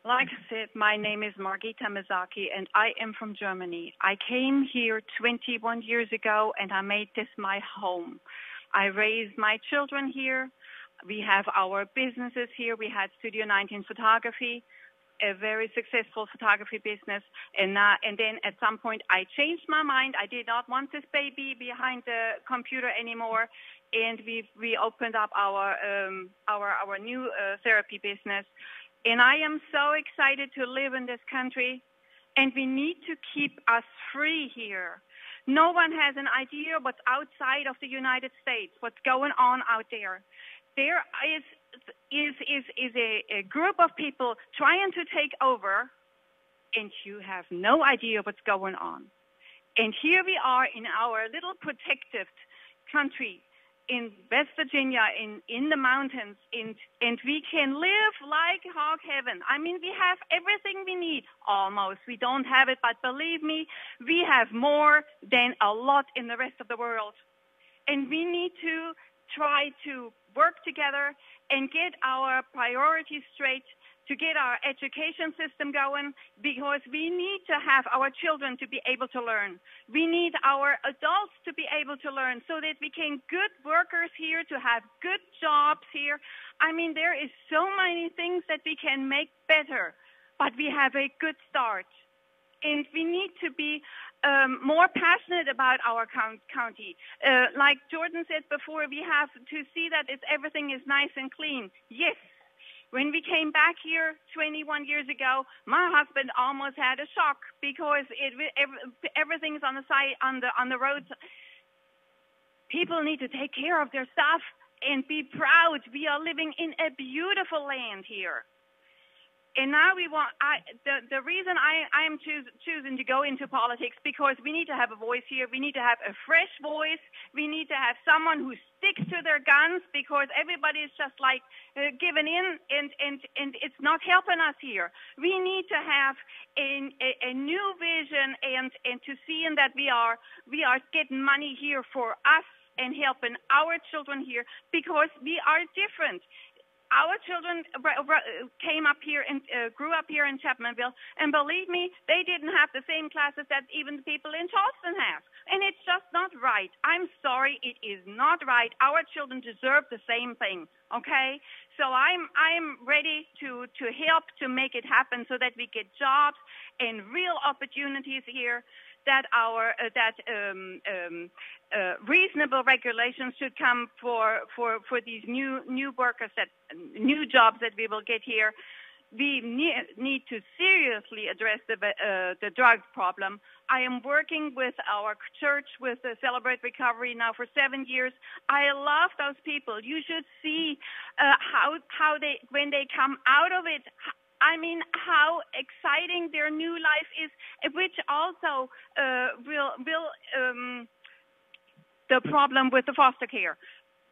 Like I said, my name is Margita Mazzocchi and I am from Germany. I came here 21 years ago and I made this my home. I raised my children here. We have our businesses here. We had Studio 19 Photography, a very successful photography business. And, uh, and then at some point I changed my mind. I did not want this baby behind the computer anymore. And we, we opened up our, um, our, our new uh, therapy business. And I am so excited to live in this country, and we need to keep us free here. No one has an idea what's outside of the United States, what's going on out there. There is is is is a, a group of people trying to take over, and you have no idea what's going on. And here we are in our little protected country, in West Virginia, in, in the mountains, in, and we can live like hog heaven. I mean, we have everything we need, almost. We don't have it, but believe me, we have more than a lot in the rest of the world. And we need to try to work together and get our priorities straight to get our education system going because we need to have our children to be able to learn. We need our adults to be able to learn so that we can good workers here to have good jobs here. I mean, there is so many things that we can make better, but we have a good start. And we need to be um, more passionate about our county. Uh, like Jordan said before, we have to see that everything is nice and clean. Yes, when we came back here 21 years ago, my husband almost had a shock because it, everything's on the side on the on the roads. People need to take care of their stuff and be proud. We are living in a beautiful land here and now we want I, the the reason I I am choos, choosing to go into politics because we need to have a voice here. We need to have a fresh voice. We need to have someone who sticks to their guns because everybody is just like uh, giving in and and and it's not helping us here. We need to have a, a, a new vision and and to see in that we are we are getting money here for us and helping our children here because we are different our children came up here and uh, grew up here in Chapmanville, and believe me, they didn't have the same classes that even the people in Charleston have. And it's just not right. I'm sorry, it is not right. Our children deserve the same thing. Okay, so I'm I'm ready to to help to make it happen so that we get jobs and real opportunities here that our uh, that um, um, uh, reasonable regulations should come for for for these new new workers that new jobs that we will get here. We need, to seriously address the uh, the drug problem. I am working with our church with the Celebrate Recovery now for seven years. I love those people. You should see uh, how how they when they come out of it I mean, how exciting their new life is, which also uh, will will um, the problem with the foster care.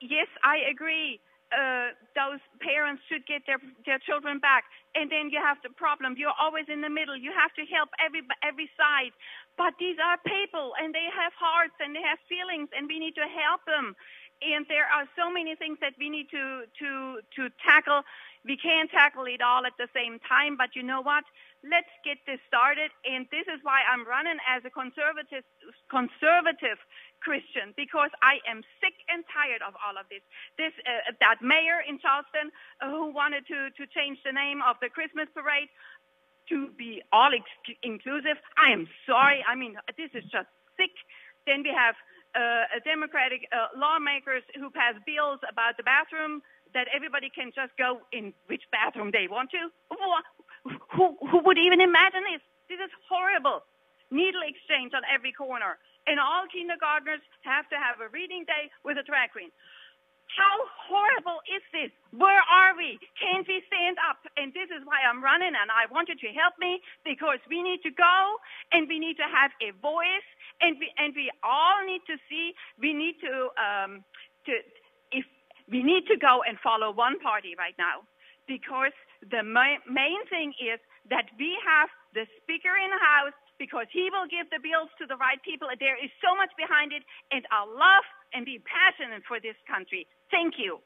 Yes, I agree. Uh, those parents should get their their children back, and then you have the problem. You're always in the middle. You have to help every every side, but these are people, and they have hearts and they have feelings, and we need to help them. And there are so many things that we need to to to tackle we can't tackle it all at the same time, but you know what? Let's get this started. And this is why I'm running as a conservative, conservative Christian because I am sick and tired of all of this. This uh, that mayor in Charleston uh, who wanted to to change the name of the Christmas parade to be all ex- inclusive. I am sorry. I mean, this is just sick. Then we have uh, Democratic uh, lawmakers who pass bills about the bathroom that everybody can just go in which bathroom they want to. Who, who would even imagine this? This is horrible. Needle exchange on every corner. And all kindergartners have to have a reading day with a drag queen. How horrible is this? Where are we? Can't we stand up? And this is why I'm running and I want you to help me because we need to go and we need to have a voice and we, and we all need to see, we need to, um, to, we need to go and follow one party right now because the ma- main thing is that we have the speaker in the house because he will give the bills to the right people. There is so much behind it, and I love and be passionate for this country. Thank you.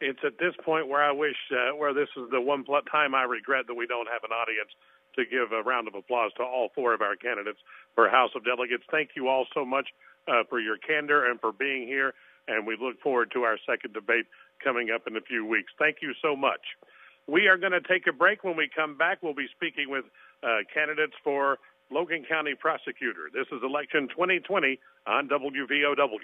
It's at this point where I wish, uh, where this is the one time I regret that we don't have an audience to give a round of applause to all four of our candidates for House of Delegates. Thank you all so much uh, for your candor and for being here, and we look forward to our second debate coming up in a few weeks. Thank you so much. We are going to take a break. When we come back, we'll be speaking with uh, candidates for Logan County Prosecutor. This is election 2020 on WVOW.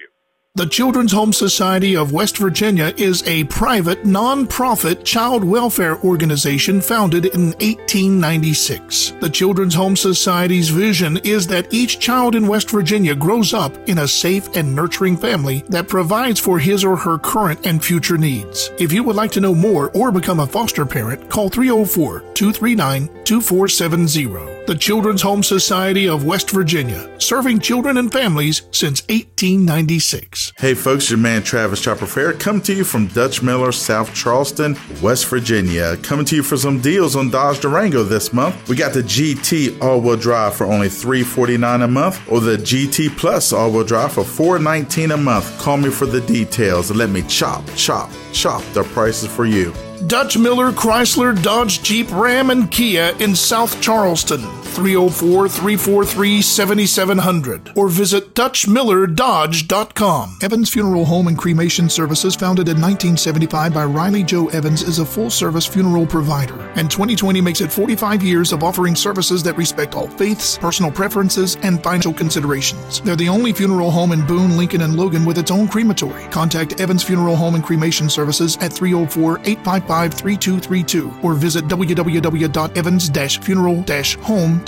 The Children's Home Society of West Virginia is a private, non-profit child welfare organization founded in 1896. The Children's Home Society's vision is that each child in West Virginia grows up in a safe and nurturing family that provides for his or her current and future needs. If you would like to know more or become a foster parent, call 304-239-2470. The Children's Home Society of West Virginia, serving children and families since 1896. Hey folks, your man Travis Chopper Fair coming to you from Dutch Miller, South Charleston, West Virginia. Coming to you for some deals on Dodge Durango this month. We got the GT all-wheel drive for only 349 a month or the GT Plus all-wheel drive for 419 a month. Call me for the details and let me chop, chop, chop the prices for you. Dutch Miller, Chrysler, Dodge, Jeep, Ram, and Kia in South Charleston. 304 343 7700 or visit DutchMillerDodge.com. Evans Funeral Home and Cremation Services, founded in 1975 by Riley Joe Evans, is a full service funeral provider, and 2020 makes it 45 years of offering services that respect all faiths, personal preferences, and financial considerations. They're the only funeral home in Boone, Lincoln, and Logan with its own crematory. Contact Evans Funeral Home and Cremation Services at 304 855 3232 or visit www.evans funeral home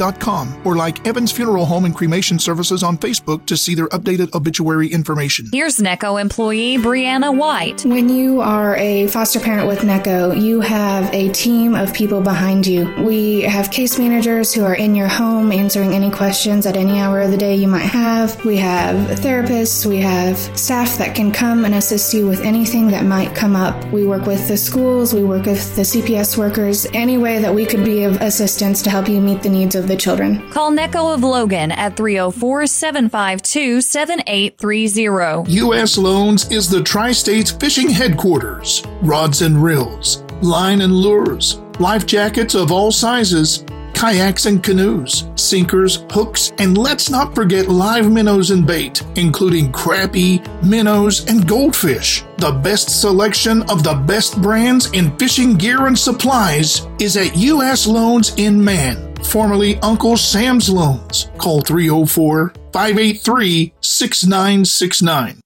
or like Evans Funeral Home and Cremation Services on Facebook to see their updated obituary information. Here's NECCO employee Brianna White. When you are a foster parent with NECCO, you have a team of people behind you. We have case managers who are in your home answering any questions at any hour of the day you might have. We have therapists, we have staff that can come and assist you with anything that might come up. We work with the schools, we work with the CPS workers, any way that we could be of assistance to help you meet the needs of of the children. Call NECCO of Logan at 304 752 7830. U.S. Loans is the Tri States fishing headquarters. Rods and reels, line and lures, life jackets of all sizes kayaks and canoes, sinkers, hooks, and let's not forget live minnows and bait, including crappie, minnows, and goldfish. The best selection of the best brands in fishing gear and supplies is at U.S. Loans in Man, formerly Uncle Sam's Loans. Call 304 583 6969.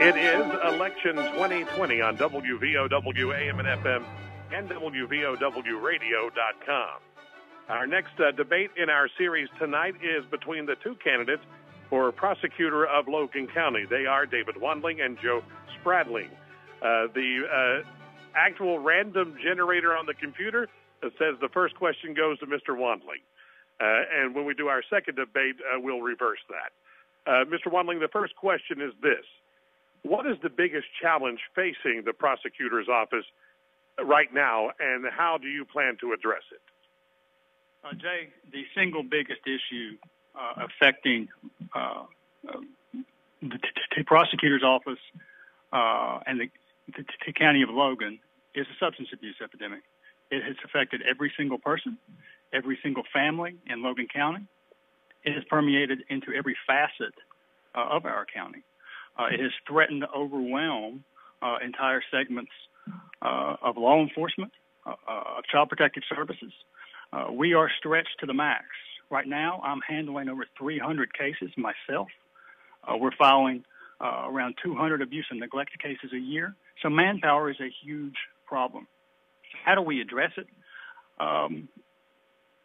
It is election 2020 on WVOW AM and FM and WVOWradio.com. Our next uh, debate in our series tonight is between the two candidates for prosecutor of Logan County. They are David Wandling and Joe Spradling. Uh, the uh, actual random generator on the computer that says the first question goes to Mr. Wandling. Uh, and when we do our second debate, uh, we'll reverse that. Uh, Mr. Wandling, the first question is this what is the biggest challenge facing the prosecutor's office right now, and how do you plan to address it? Uh, Jay, the single biggest issue uh, affecting uh, the, prosecutor's office and the, the county of Logan is a substance abuse epidemic. It has affected every single person, every single family in Logan County. It has permeated into every facet uh, of our county. Uh, it has threatened to overwhelm uh, entire segments uh, of law enforcement, uh, uh, of child protective services, we are stretched to the max. Right now, I'm handling over 300 cases myself. We're filing around 200 abuse and neglect cases a year. So manpower is a huge problem. How do we address it? Um,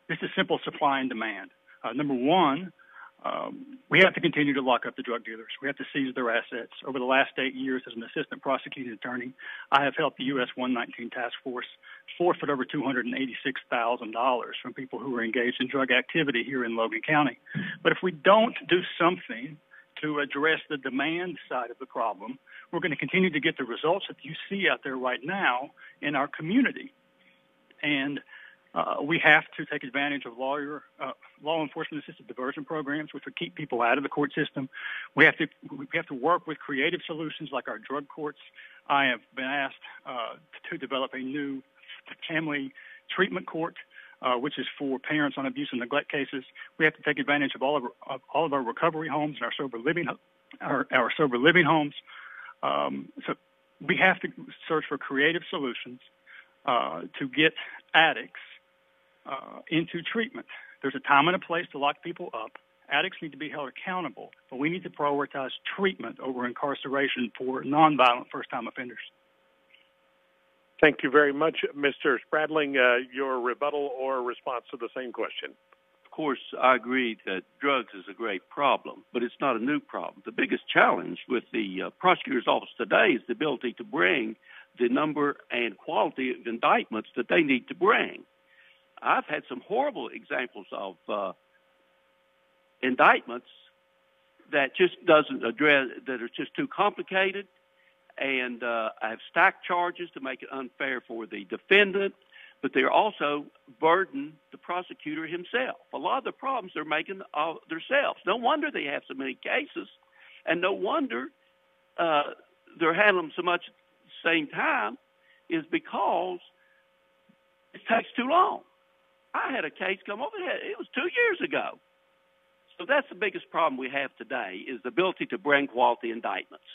this is simple supply and demand. Uh, number one, um, we have to continue to lock up the drug dealers. We have to seize their assets. Over the last eight years as an assistant prosecuting attorney, I have helped the U.S. 119 task force forfeit over $286,000 from people who were engaged in drug activity here in Logan County. But if we don't do something to address the demand side of the problem, we're going to continue to get the results that you see out there right now in our community. And uh, we have to take advantage of lawyer, uh, law enforcement assisted diversion programs, which would keep people out of the court system. We have to we have to work with creative solutions like our drug courts. I have been asked uh, to develop a new family treatment court, uh, which is for parents on abuse and neglect cases. We have to take advantage of all of our, of all of our recovery homes and our sober living our, our sober living homes. Um, so we have to search for creative solutions uh, to get addicts uh, into treatment. There's a time and a place to lock people up. Addicts need to be held accountable, but we need to prioritize treatment over incarceration for nonviolent first-time offenders. Thank you very much, Mr. Spradling. Uh, your rebuttal or response to the same question? Of course, I agree that drugs is a great problem, but it's not a new problem. The biggest challenge with the uh, prosecutor's office today is the ability to bring the number and quality of indictments that they need to bring. I've had some horrible examples of uh, indictments that just doesn't address that are just too complicated, and uh, I have stacked charges to make it unfair for the defendant, but they're also burden the prosecutor himself. A lot of the problems they're making uh, themselves. No wonder they have so many cases, and no wonder uh, they're handling them so much at the same time is because it takes too long. I had a case come over. It was two years ago. So that's the biggest problem we have today is the ability to bring quality indictments.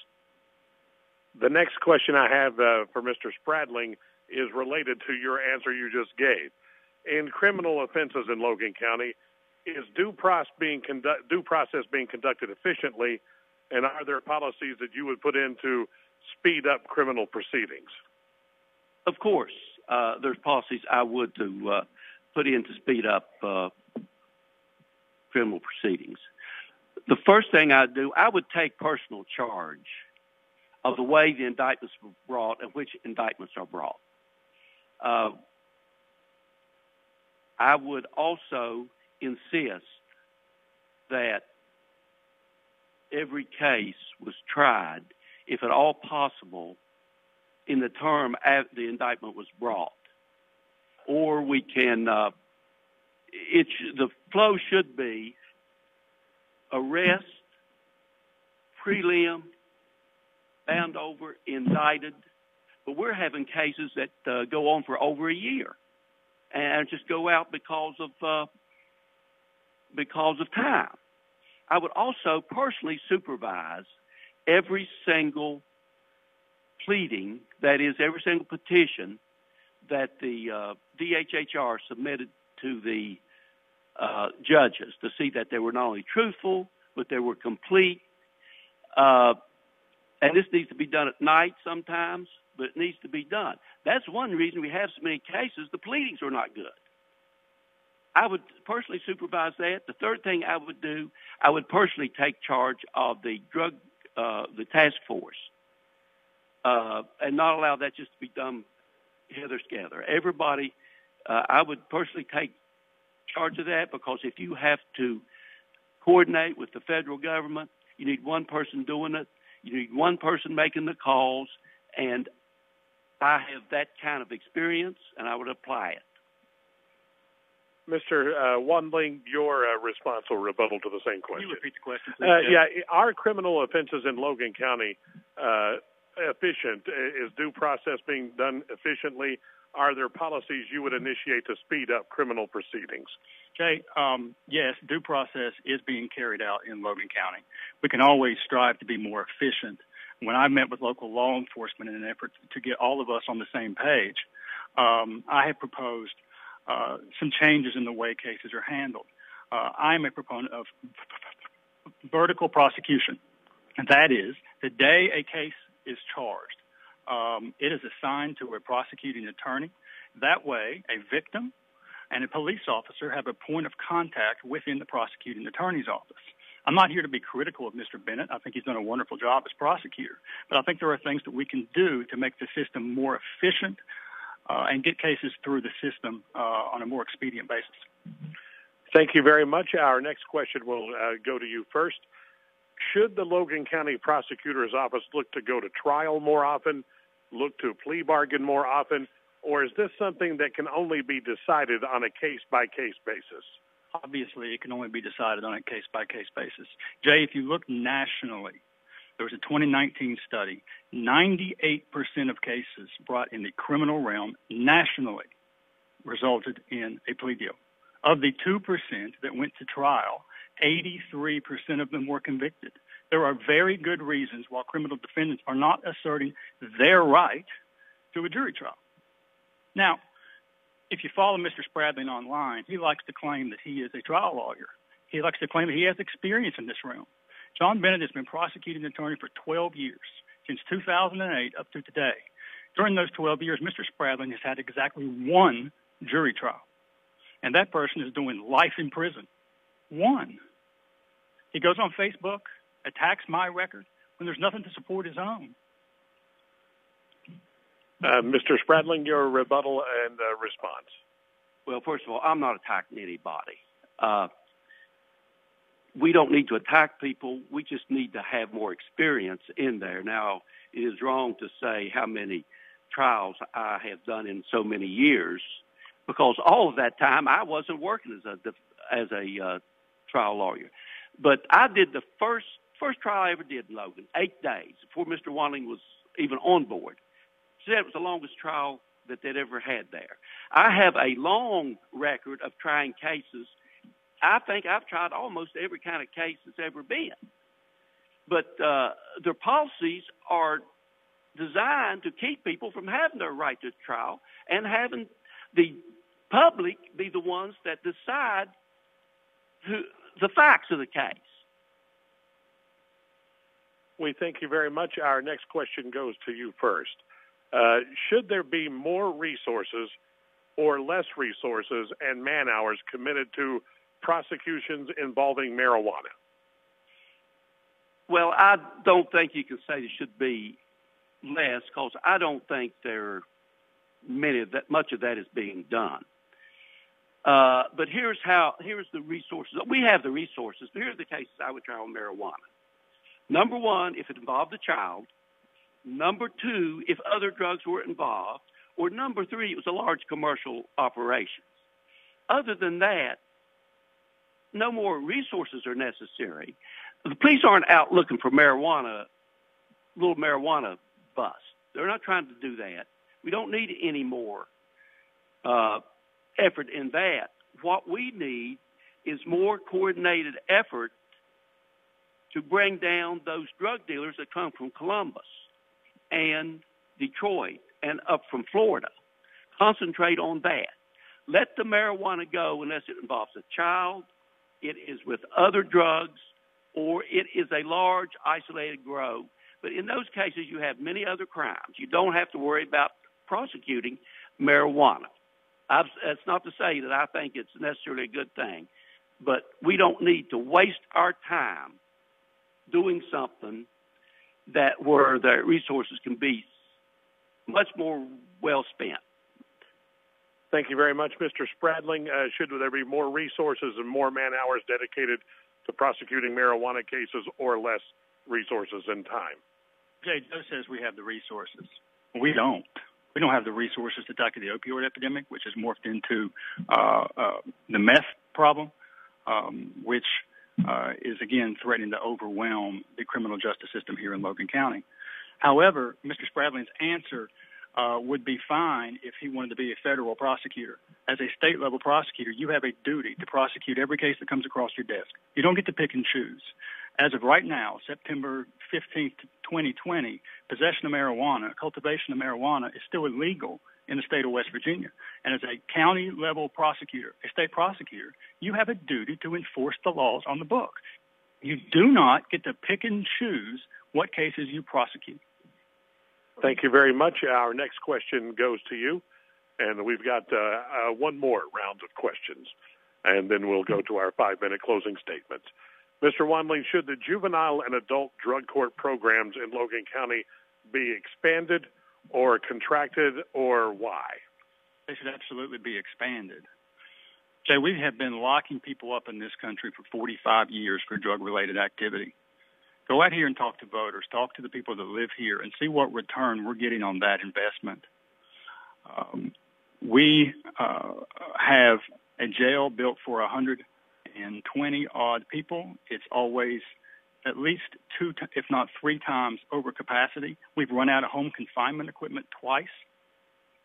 The next question I have uh, for Mr. Spradling is related to your answer you just gave. In criminal offenses in Logan County, is due process being, due process being conducted efficiently, and are there policies that you would put in to speed up criminal proceedings? Of course, uh, there's policies I would to uh, put in to speed up uh, criminal proceedings. The first thing I'd do, I would take personal charge of the way the indictments were brought and which indictments are brought. Uh, I would also insist that every case was tried, if at all possible, in the term the indictment was brought or we can. Uh, it the flow should be arrest, prelim, bound over, indicted. But we're having cases that uh, go on for over a year and just go out because of uh, because of time. I would also personally supervise every single pleading, that is, every single petition that the uh, DHHR submitted to the uh, judges to see that they were not only truthful, but they were complete. Uh, and this needs to be done at night sometimes, but it needs to be done. That's one reason we have so many cases. The pleadings are not good. I would personally supervise that. The third thing I would do, I would personally take charge of the drug, uh, the task force, uh, and not allow that just to be done hither scatter. Everybody, uh, I would personally take charge of that because if you have to coordinate with the federal government, you need one person doing it. You need one person making the calls, and I have that kind of experience, and I would apply it. Mr. Uh, Wandling, your uh, response or rebuttal to the same question. Can you repeat the question, please? Uh, yeah, our criminal offenses in Logan County uh, efficient? Is due process being done efficiently? Are there policies you would initiate to speed up criminal proceedings? Jay, um, yes, due process is being carried out in Logan County. We can always strive to be more efficient. When I met with local law enforcement in an effort to get all of us on the same page, um, I have proposed uh, some changes in the way cases are handled. Uh, I'm a proponent of vertical prosecution, and that is the day a case is charged, um, it is assigned to a prosecuting attorney. That way, a victim and a police officer have a point of contact within the prosecuting attorney's office. I'm not here to be critical of Mr. Bennett. I think he's done a wonderful job as prosecutor. But I think there are things that we can do to make the system more efficient uh, and get cases through the system uh, on a more expedient basis. Thank you very much. Our next question will uh, go to you first. Should the Logan County Prosecutor's Office look to go to trial more often, look to plea bargain more often, or is this something that can only be decided on a case by case basis? Obviously, it can only be decided on a case by case basis. Jay, if you look nationally, there was a 2019 study. 98% of cases brought in the criminal realm nationally resulted in a plea deal. Of the 2% that went to trial, 83% of them were convicted. There are very good reasons why criminal defendants are not asserting their right to a jury trial. Now, if you follow Mr. Spradling online, he likes to claim that he is a trial lawyer. He likes to claim that he has experience in this realm. John Bennett has been prosecuting attorney for 12 years, since 2008 up to today. During those 12 years, Mr. Spradling has had exactly one jury trial, and that person is doing life in prison. One. He goes on Facebook, attacks my record when there's nothing to support his own. Uh, Mr. Spradling, your rebuttal and uh, response. Well, first of all, I'm not attacking anybody. Uh, we don't need to attack people. We just need to have more experience in there. Now, it is wrong to say how many trials I have done in so many years because all of that time I wasn't working as a as a uh, trial lawyer. But I did the first first trial I ever did in Logan, eight days before Mr. Wandling was even on board said it was the longest trial that they'd ever had there. I have a long record of trying cases. I think I've tried almost every kind of case that's ever been. But uh, their policies are designed to keep people from having their right to trial and having the public be the ones that decide who, the facts of the case. We thank you very much. Our next question goes to you first. Uh, should there be more resources or less resources and man hours committed to prosecutions involving marijuana? Well, I don't think you can say there should be less because I don't think there many of that much of that is being done. Uh, but here's how here's the resources we have the resources. But here's the cases I would try on marijuana. Number one, if it involved a child, Number two, if other drugs were involved. Or number three, it was a large commercial operation. Other than that, no more resources are necessary. The police aren't out looking for marijuana, little marijuana busts. They're not trying to do that. We don't need any more uh, effort in that. What we need is more coordinated effort to bring down those drug dealers that come from Columbus and Detroit and up from Florida. Concentrate on that. Let the marijuana go unless it involves a child, it is with other drugs, or it is a large isolated grow. But in those cases, you have many other crimes. You don't have to worry about prosecuting marijuana. I've, that's not to say that I think it's necessarily a good thing, but we don't need to waste our time doing something that where the resources can be much more well spent. Thank you very much, Mr. Spradling. Uh, should there be more resources and more man hours dedicated to prosecuting marijuana cases or less resources and time? Jay, Joe says we have the resources. We don't. We don't have the resources to tackle the opioid epidemic, which has morphed into uh, uh, the meth problem, um, which uh, is again threatening to overwhelm the criminal justice system here in Logan County. However, Mr. Spradlin's answer uh, would be fine if he wanted to be a federal prosecutor. As a state level prosecutor, you have a duty to prosecute every case that comes across your desk. You don't get to pick and choose. As of right now, September 15th, 2020, possession of marijuana, cultivation of marijuana is still illegal in the state of West Virginia. And as a county level prosecutor, a state prosecutor, you have a duty to enforce the laws on the book. You do not get to pick and choose what cases you prosecute. Thank you very much. Our next question goes to you, and we've got uh, uh, one more round of questions, and then we'll go to our five minute closing statements. Mr. Wandling, should the juvenile and adult drug court programs in Logan County be expanded or contracted, or why? They should absolutely be expanded. Jay, we have been locking people up in this country for 45 years for drug related activity. Go out here and talk to voters, talk to the people that live here, and see what return we're getting on that investment. Um, we uh, have a jail built for 120 odd people. It's always at least two, if not three times over capacity. We've run out of home confinement equipment twice.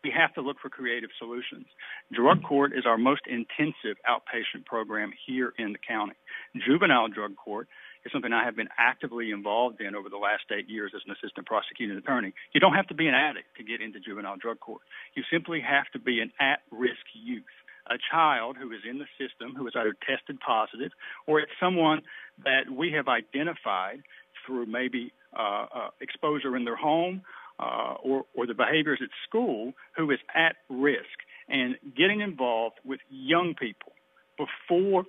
We have to look for creative solutions. Drug court is our most intensive outpatient program here in the county. Juvenile drug court is something I have been actively involved in over the last eight years as an assistant prosecuting attorney. You don't have to be an addict to get into juvenile drug court. You simply have to be an at-risk youth a child who is in the system who is either tested positive or it's someone that we have identified through maybe uh, uh, exposure in their home uh, or, or the behaviors at school who is at risk and getting involved with young people before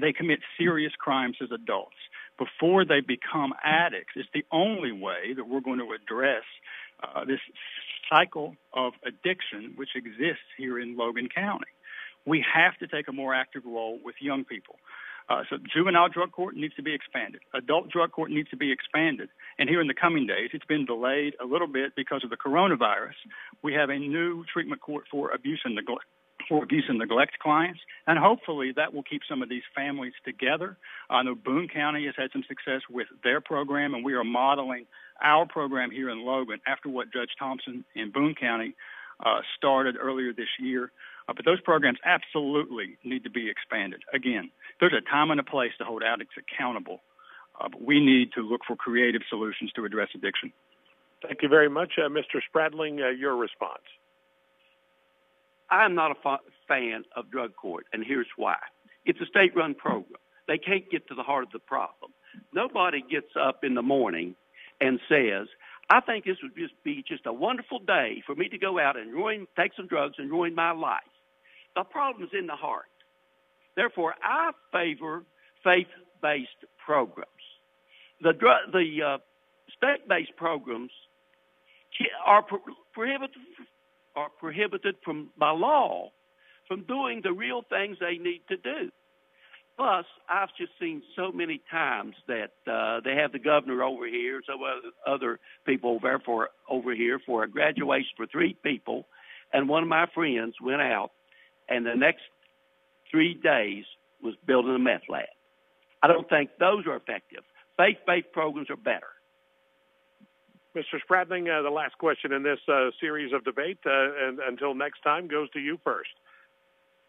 they commit serious crimes as adults, before they become addicts, is the only way that we're going to address uh, this cycle of addiction which exists here in Logan County. We have to take a more active role with young people. Uh, so juvenile drug court needs to be expanded. Adult drug court needs to be expanded. And here in the coming days, it's been delayed a little bit because of the coronavirus. We have a new treatment court for abuse and neglect for abuse and neglect clients, and hopefully that will keep some of these families together. I know Boone County has had some success with their program, and we are modeling our program here in Logan after what Judge Thompson in Boone County uh, started earlier this year. Uh, but those programs absolutely need to be expanded. Again, there's a time and a place to hold addicts accountable, uh, but we need to look for creative solutions to address addiction. Thank you very much. Uh, Mr. Spradling, uh, your response. I'm not a fa- fan of drug court, and here's why. It's a state run program. They can't get to the heart of the problem. Nobody gets up in the morning and says, I think this would just be just a wonderful day for me to go out and ruin, take some drugs and ruin my life. The problem is in the heart. Therefore, I favor faith-based programs. The, the uh, state-based programs are pro- prohibited, are prohibited from by law from doing the real things they need to do. Plus, I've just seen so many times that uh, they have the governor over here, so other people over for over here for a graduation for three people, and one of my friends went out, and the next three days was building a meth lab. I don't think those are effective. Faith-based programs are better. Mr. Spradling, uh, the last question in this uh, series of debate, uh, and until next time, goes to you first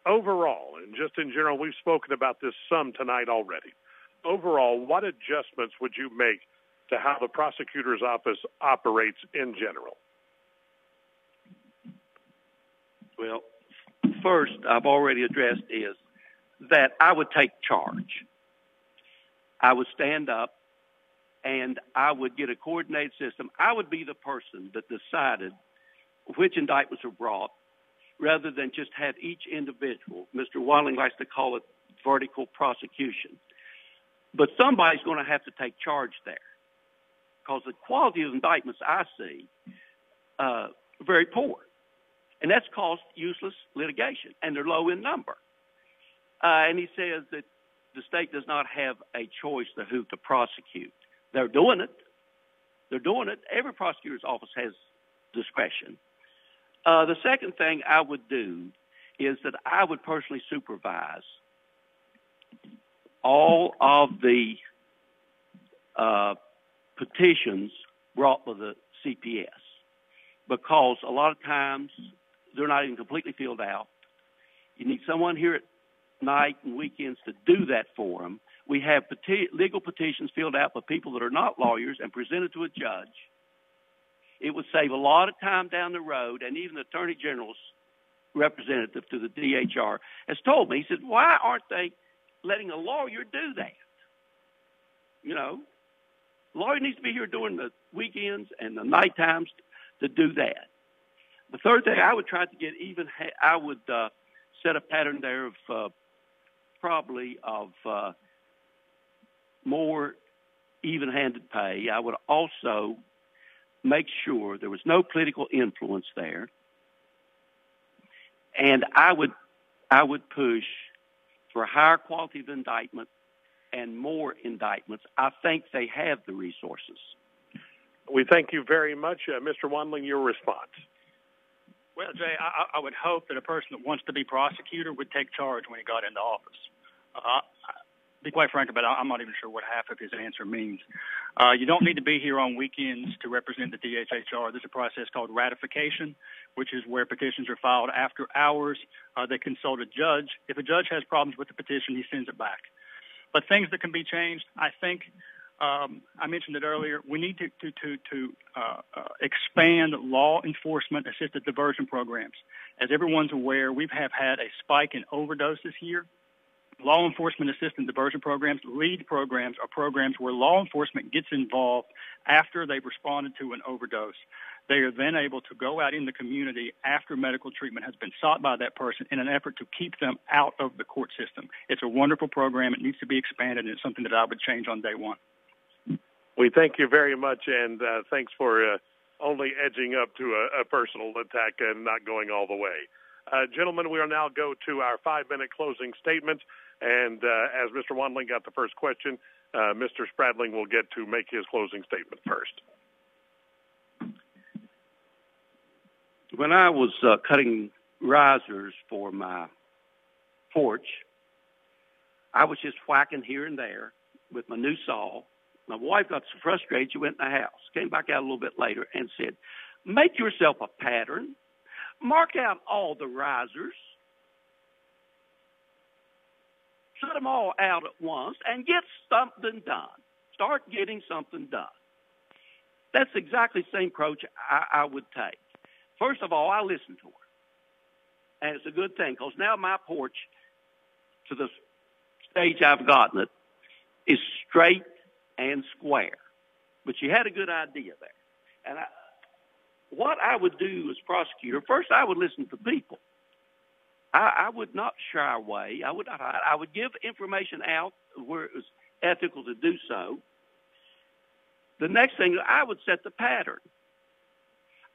overall, and just in general, we've spoken about this some tonight already. Overall, what adjustments would you make to how the prosecutor's office operates in general? Well, first, I've already addressed is that I would take charge. I would stand up and I would get a coordinated system. I would be the person that decided which indictments were brought, rather than just have each individual. Mr. Wandling likes to call it vertical prosecution. But somebody's going to have to take charge there because the quality of indictments I see uh, very poor. And that's caused useless litigation, and they're low in number. Uh, and he says that the state does not have a choice to who to prosecute. They're doing it. They're doing it. Every prosecutor's office has discretion. Uh, the second thing I would do is that I would personally supervise all of the uh, petitions brought by the CPS because a lot of times they're not even completely filled out. You need someone here at night and weekends to do that for them. we have peti- legal petitions filled out by people that are not lawyers and presented to a judge. It would save a lot of time down the road, and even the Attorney General's representative to the DHR has told me, he said, why aren't they letting a lawyer do that? You know, lawyer needs to be here during the weekends and the night times to do that. The third thing I would try to get even, I would uh, set a pattern there of uh, probably of uh, more even-handed pay. I would also make sure there was no political influence there, and I would I would push for a higher quality of indictment and more indictments. I think they have the resources. We thank you very much, uh, Mr. Wandling. Your response. Well, Jay, I, I would hope that a person that wants to be prosecutor would take charge when he got into office. Uh, be quite frank about it, I'm not even sure what half of his answer means. Uh, you don't need to be here on weekends to represent the DHHR. There's a process called ratification, which is where petitions are filed after hours. Uh, they consult a judge. If a judge has problems with the petition, he sends it back. But things that can be changed, I think um, I mentioned it earlier. We need to to to, to uh, uh, expand law enforcement assisted diversion programs. As everyone's aware, we have had a spike in overdoses here. Law enforcement assisted diversion programs, LEAD programs, are programs where law enforcement gets involved after they've responded to an overdose. They are then able to go out in the community after medical treatment has been sought by that person in an effort to keep them out of the court system. It's a wonderful program. It needs to be expanded, and it's something that I would change on day one. We thank you very much, and uh, thanks for uh, only edging up to a, a, personal attack and not going all the way. Uh, gentlemen, we will now go to our five-minute closing statement, and uh, as Mr. Wandling got the first question, uh, Mr. Spradling will get to make his closing statement first. When I was uh, cutting risers for my porch, I was just whacking here and there with my new saw my wife got so frustrated, she went in the house, came back out a little bit later and said, make yourself a pattern, mark out all the risers, set them all out at once, and get something done. Start getting something done. That's exactly the same approach I, I would take. First of all, I listen to her. And it's a good thing because now my porch, to the stage I've gotten it, is straight and square. But you had a good idea there. And I, what I would do as prosecutor, first I would listen to people. I, I would not shy away. I would not hide. I would give information out where it was ethical to do so. The next thing, I would set the pattern.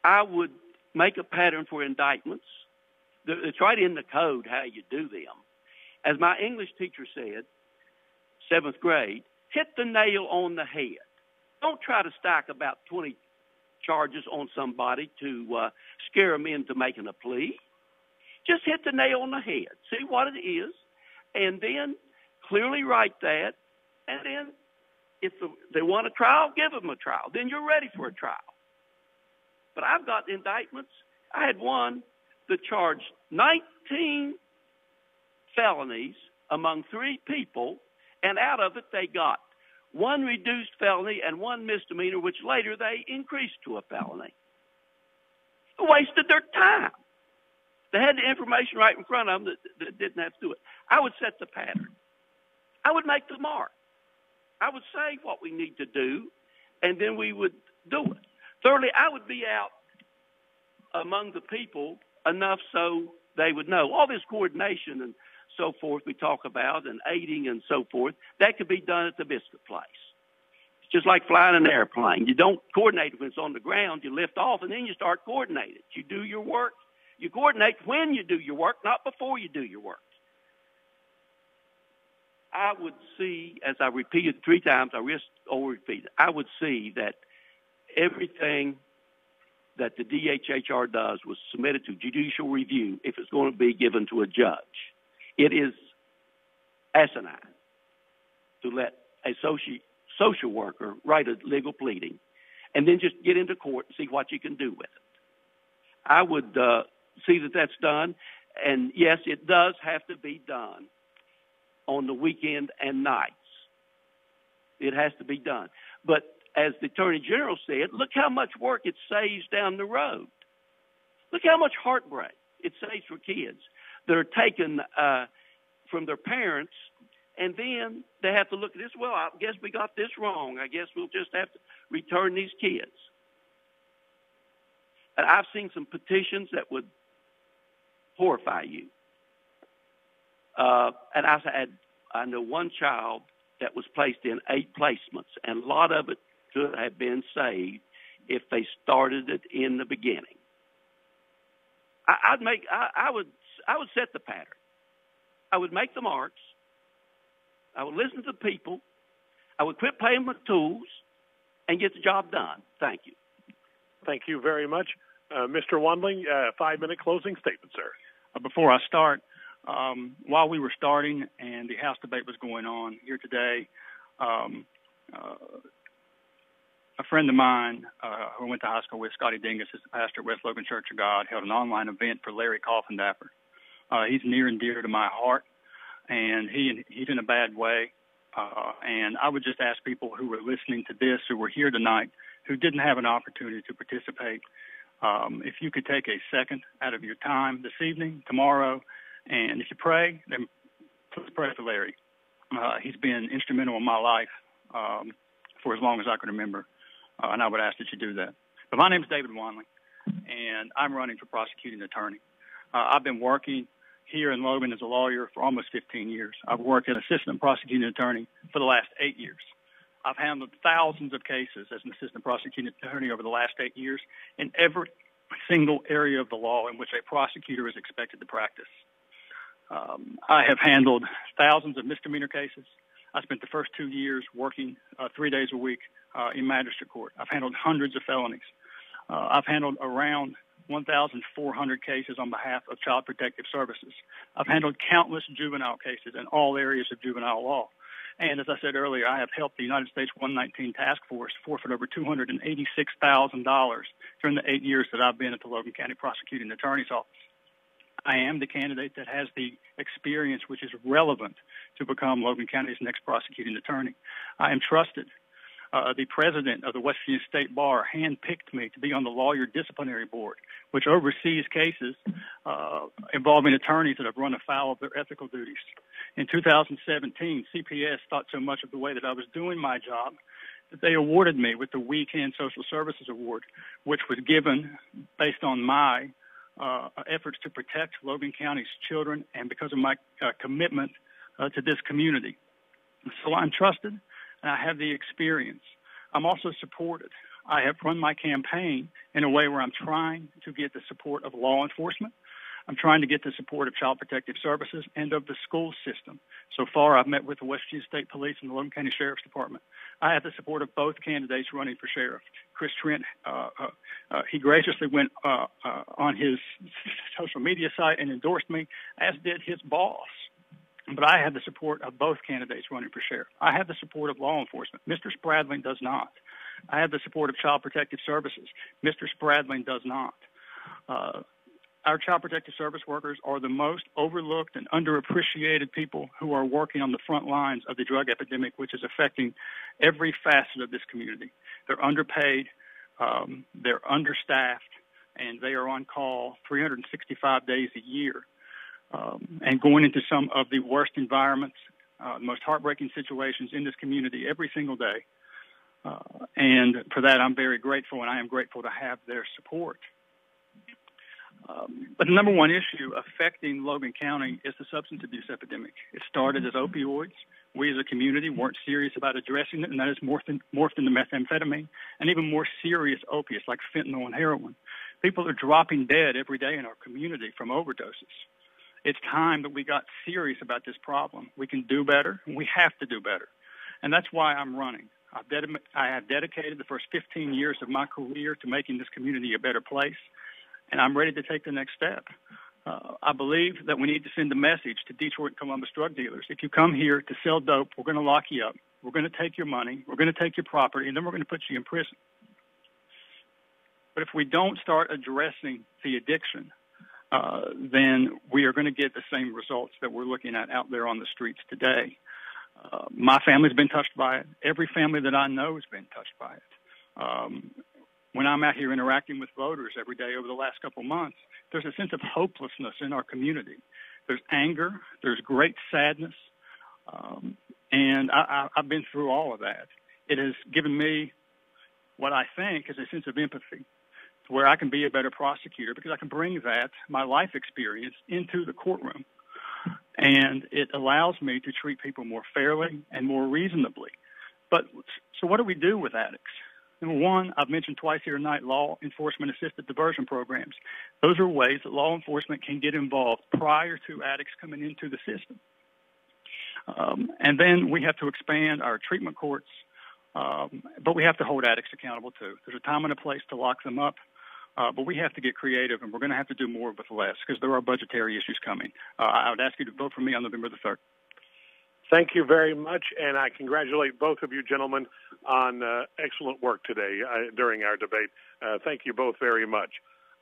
I would make a pattern for indictments. It's right in the code how you do them. As my English teacher said, seventh grade, hit the nail on the head. Don't try to stack about 20 charges on somebody to uh, scare them into making a plea. Just hit the nail on the head. See what it is, and then clearly write that, and then if the, they want a trial, give them a trial. Then you're ready for a trial. But I've got indictments. I had one that charged 19 felonies among three people and out of it they got one reduced felony and one misdemeanor, which later they increased to a felony. They wasted their time. They had the information right in front of them that, that didn't have to do it. I would set the pattern. I would make the mark. I would say what we need to do, and then we would do it. Thirdly, I would be out among the people enough so they would know. All this coordination and so forth we talk about and aiding and so forth, that could be done at the biscuit place. It's just like flying an airplane. You don't coordinate when it's on the ground. You lift off and then you start coordinating. You do your work. You coordinate when you do your work, not before you do your work. I would see, as I repeated three times, I risk over repeat. I would see that everything that the DHHR does was submitted to judicial review if it's going to be given to a judge. It is asinine to let a social, social worker write a legal pleading and then just get into court and see what you can do with it. I would uh, see that that's done. And yes, it does have to be done on the weekend and nights. It has to be done. But as the Attorney General said, look how much work it saves down the road. Look how much heartbreak it saves for kids that are taken uh, from their parents, and then they have to look at this. Well, I guess we got this wrong. I guess we'll just have to return these kids. And I've seen some petitions that would horrify you. Uh, and I had, I know one child that was placed in eight placements, and a lot of it could have been saved if they started it in the beginning. I, would make, I, I would, I would set the pattern. I would make the marks. I would listen to the people. I would quit playing with tools and get the job done. Thank you. Thank you very much. Uh, Mr. Wandling, uh, five-minute closing statement, sir. Uh, before I start, um, while we were starting and the House debate was going on here today, um, uh, a friend of mine uh, who I went to high school with, Scotty Dingus, is the pastor at West Logan Church of God, held an online event for Larry Coffindaffer. Uh, he's near and dear to my heart, and he he's in a bad way. Uh, and I would just ask people who were listening to this, who were here tonight, who didn't have an opportunity to participate, um, if you could take a second out of your time this evening, tomorrow, and if you pray, then please pray for Larry. Uh, he's been instrumental in my life um, for as long as I can remember, uh, and I would ask that you do that. But my name is David Wandling, and I'm running for prosecuting attorney. Uh, I've been working here in Logan as a lawyer for almost 15 years. I've worked as an assistant prosecuting attorney for the last eight years. I've handled thousands of cases as an assistant prosecuting attorney over the last eight years in every single area of the law in which a prosecutor is expected to practice. Um, I have handled thousands of misdemeanor cases. I spent the first two years working uh, three days a week uh, in magistrate court. I've handled hundreds of felonies. Uh, I've handled around 1,400 cases on behalf of Child Protective Services. I've handled countless juvenile cases in all areas of juvenile law. And as I said earlier, I have helped the United States 119 Task Force forfeit over $286,000 during the eight years that I've been at the Logan County Prosecuting Attorney's Office. I am the candidate that has the experience which is relevant to become Logan County's next prosecuting attorney. I am trusted. Uh, the president of the West Virginia State Bar handpicked me to be on the Lawyer Disciplinary Board, which oversees cases uh, involving attorneys that have run afoul of their ethical duties. In 2017, CPS thought so much of the way that I was doing my job that they awarded me with the Weekend Social Services Award, which was given based on my uh, efforts to protect Logan County's children and because of my uh, commitment uh, to this community. So I'm trusted and I have the experience. I'm also supported. I have run my campaign in a way where I'm trying to get the support of law enforcement. I'm trying to get the support of Child Protective Services and of the school system. So far, I've met with the West Virginia State Police and the Logan County Sheriff's Department. I have the support of both candidates running for sheriff. Chris Trent, uh, uh, uh, he graciously went uh, uh, on his social media site and endorsed me, as did his boss. But I have the support of both candidates running for sheriff. I have the support of law enforcement. Mr. Spradling does not. I have the support of Child Protective Services. Mr. Spradling does not. Uh, our Child Protective Service workers are the most overlooked and underappreciated people who are working on the front lines of the drug epidemic, which is affecting every facet of this community. They're underpaid, um, they're understaffed, and they are on call 365 days a year um, and going into some of the worst environments, uh, most heartbreaking situations in this community every single day. Uh, and for that, I'm very grateful, and I am grateful to have their support. Um, but the number one issue affecting Logan County is the substance abuse epidemic. It started as opioids. We as a community weren't serious about addressing it, and that has morphed, in, morphed into methamphetamine and even more serious opiates like fentanyl and heroin. People are dropping dead every day in our community from overdoses it's time that we got serious about this problem. We can do better, and we have to do better. And that's why I'm running. I've ded- I have dedicated the first 15 years of my career to making this community a better place, and I'm ready to take the next step. Uh, I believe that we need to send a message to Detroit and Columbus drug dealers. If you come here to sell dope, we're going to lock you up. We're going to take your money. We're going to take your property, and then we're going to put you in prison. But if we don't start addressing the addiction, uh, then we are going to get the same results that we're looking at out there on the streets today. Uh, my family's been touched by it. Every family that I know has been touched by it. Um, when I'm out here interacting with voters every day over the last couple months, there's a sense of hopelessness in our community. There's anger, there's great sadness, um, and I, I, I've been through all of that. It has given me what I think is a sense of empathy where I can be a better prosecutor because I can bring that, my life experience, into the courtroom. And it allows me to treat people more fairly and more reasonably. But so, what do we do with addicts? Number one, I've mentioned twice here tonight law enforcement assisted diversion programs. Those are ways that law enforcement can get involved prior to addicts coming into the system. Um, and then we have to expand our treatment courts, um, but we have to hold addicts accountable too. There's a time and a place to lock them up. Uh, but we have to get creative, and we're going to have to do more with less because there are budgetary issues coming. Uh, I would ask you to vote for me on November the 3rd. Thank you very much, and I congratulate both of you gentlemen on uh, excellent work today uh, during our debate. Uh, thank you both very much.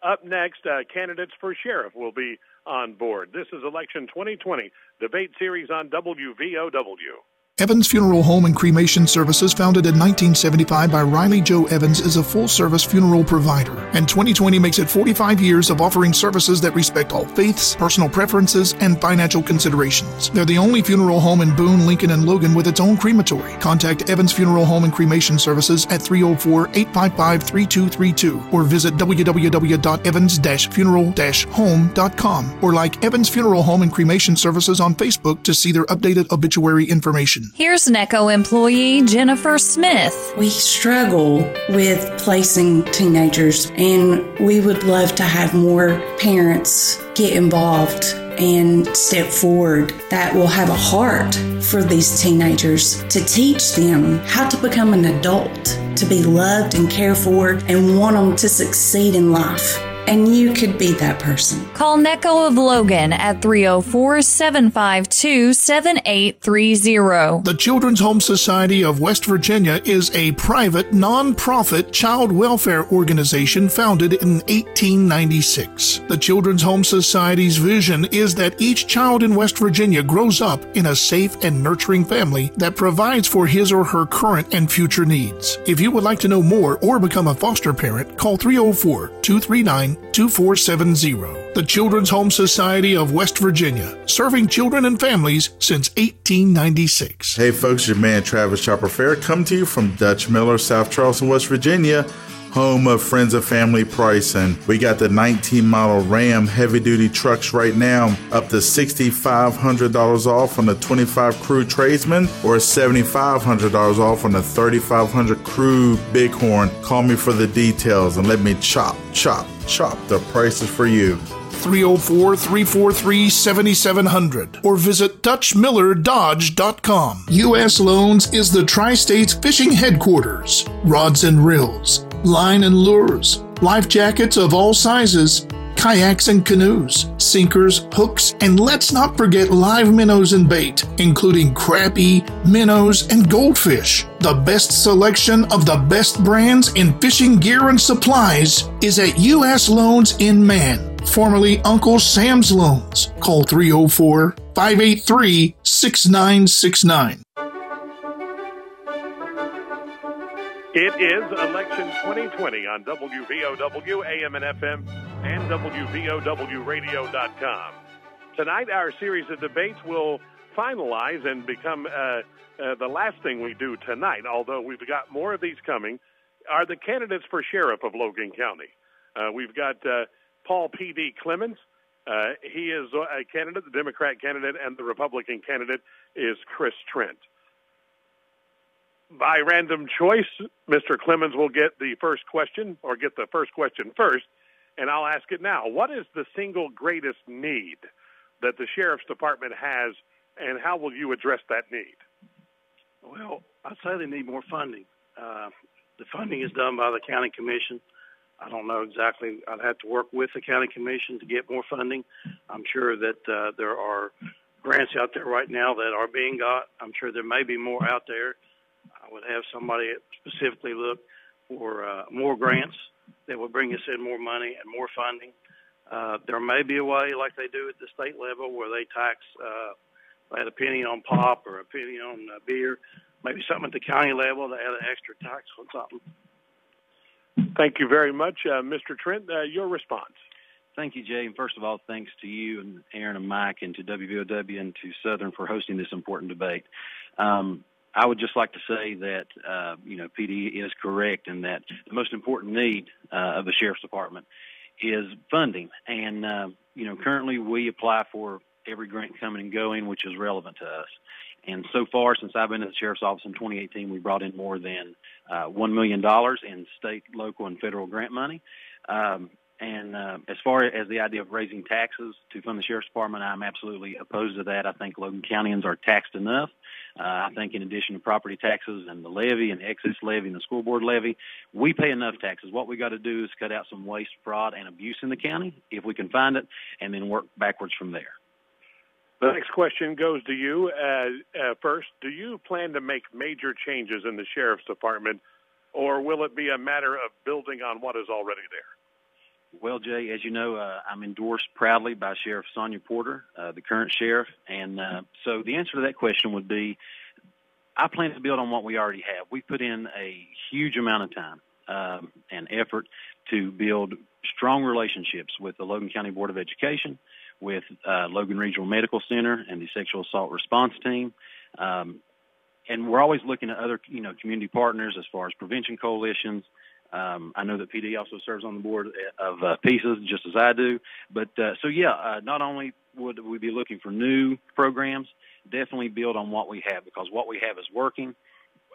Up next, uh, candidates for sheriff will be on board. This is Election 2020 debate series on WVOW. Evans Funeral Home and Cremation Services, founded in 1975 by Riley Joe Evans, is a full service funeral provider. And 2020 makes it 45 years of offering services that respect all faiths, personal preferences, and financial considerations. They're the only funeral home in Boone, Lincoln, and Logan with its own crematory. Contact Evans Funeral Home and Cremation Services at 304 855 3232 or visit www.evans funeral home.com or like Evans Funeral Home and Cremation Services on Facebook to see their updated obituary information. Here's NECCO employee Jennifer Smith. We struggle with placing teenagers, and we would love to have more parents get involved and step forward that will have a heart for these teenagers to teach them how to become an adult, to be loved and cared for, and want them to succeed in life and you could be that person. Call NECCO of Logan at 304 752 7830. The Children's Home Society of West Virginia is a private, non-profit child welfare organization founded in 1896. The Children's Home Society's vision is that each child in West Virginia grows up in a safe and nurturing family that provides for his or her current and future needs. If you would like to know more or become a foster parent, call 304 239 2470. The Children's Home Society of West Virginia, serving children and families since 1896. Hey folks, your man Travis Chopper Fair come to you from Dutch Miller, South Charleston, West Virginia home of friends and family pricing. We got the 19 model Ram heavy duty trucks right now, up to $6,500 off on the 25 Crew Tradesman or $7,500 off on the 3500 Crew Bighorn. Call me for the details and let me chop, chop, chop the prices for you. 304 343 7700 or visit DutchMillerDodge.com. U.S. Loans is the Tri States fishing headquarters. Rods and reels, line and lures, life jackets of all sizes, kayaks and canoes, sinkers, hooks, and let's not forget live minnows and bait, including crappie, minnows, and goldfish. The best selection of the best brands in fishing gear and supplies is at U.S. Loans in Man formerly Uncle Sam's Loans. Call 304 583 6969. It is election 2020 on WVOW, AM and FM, and WVOWradio.com. Tonight, our series of debates will finalize and become uh, uh, the last thing we do tonight, although we've got more of these coming, are the candidates for sheriff of Logan County. Uh, we've got uh, Paul P.D. Clemens. Uh, he is a candidate, the Democrat candidate, and the Republican candidate is Chris Trent. By random choice, Mr. Clemens will get the first question, or get the first question first, and I'll ask it now. What is the single greatest need that the Sheriff's Department has, and how will you address that need? Well, I'd say they need more funding. Uh, the funding is done by the county commission. I don't know exactly. I'd have to work with the county commission to get more funding. I'm sure that uh, there are grants out there right now that are being got. I'm sure there may be more out there. I would have somebody specifically look for uh, more grants that would bring us in more money and more funding. Uh, there may be a way, like they do at the state level, where they tax uh, add a penny on pop or a penny on uh, beer, maybe something at the county level to add an extra tax on something. Thank you very much, uh, Mr. Trent. Uh, your response. Thank you, Jay. And first of all, thanks to you and Aaron and Mike and to WVOW and to Southern for hosting this important debate. Um, I would just like to say that, uh, you know, PD is correct in that the most important need uh, of the Sheriff's Department is funding. And, uh, you know, currently we apply for every grant coming and going, which is relevant to us. And so far, since I've been at the Sheriff's Office in 2018, we brought in more than uh, $1 million in state, local, and federal grant money. Um, and uh, as far as the idea of raising taxes to fund the sheriff's department, I'm absolutely opposed to that. I think Logan Countyans are taxed enough. Uh, I think in addition to property taxes and the levy and excess levy and the school board levy, we pay enough taxes. What we got to do is cut out some waste, fraud, and abuse in the county if we can find it, and then work backwards from there. The next question goes to you. Uh, uh, first, do you plan to make major changes in the sheriff's department, or will it be a matter of building on what is already there? Well, Jay, as you know, uh, I'm endorsed proudly by Sheriff Sonya Porter, uh, the current sheriff. And uh, so the answer to that question would be I plan to build on what we already have. We put in a huge amount of time um, and effort to build strong relationships with the Logan County Board of Education, with uh, Logan Regional Medical Center and the Sexual Assault Response Team. Um, and we're always looking at other, you know, community partners as far as prevention coalitions, um, I know that PD also serves on the board of uh, PISA, just as I do. But uh, so yeah, uh, not only would we be looking for new programs, definitely build on what we have because what we have is working.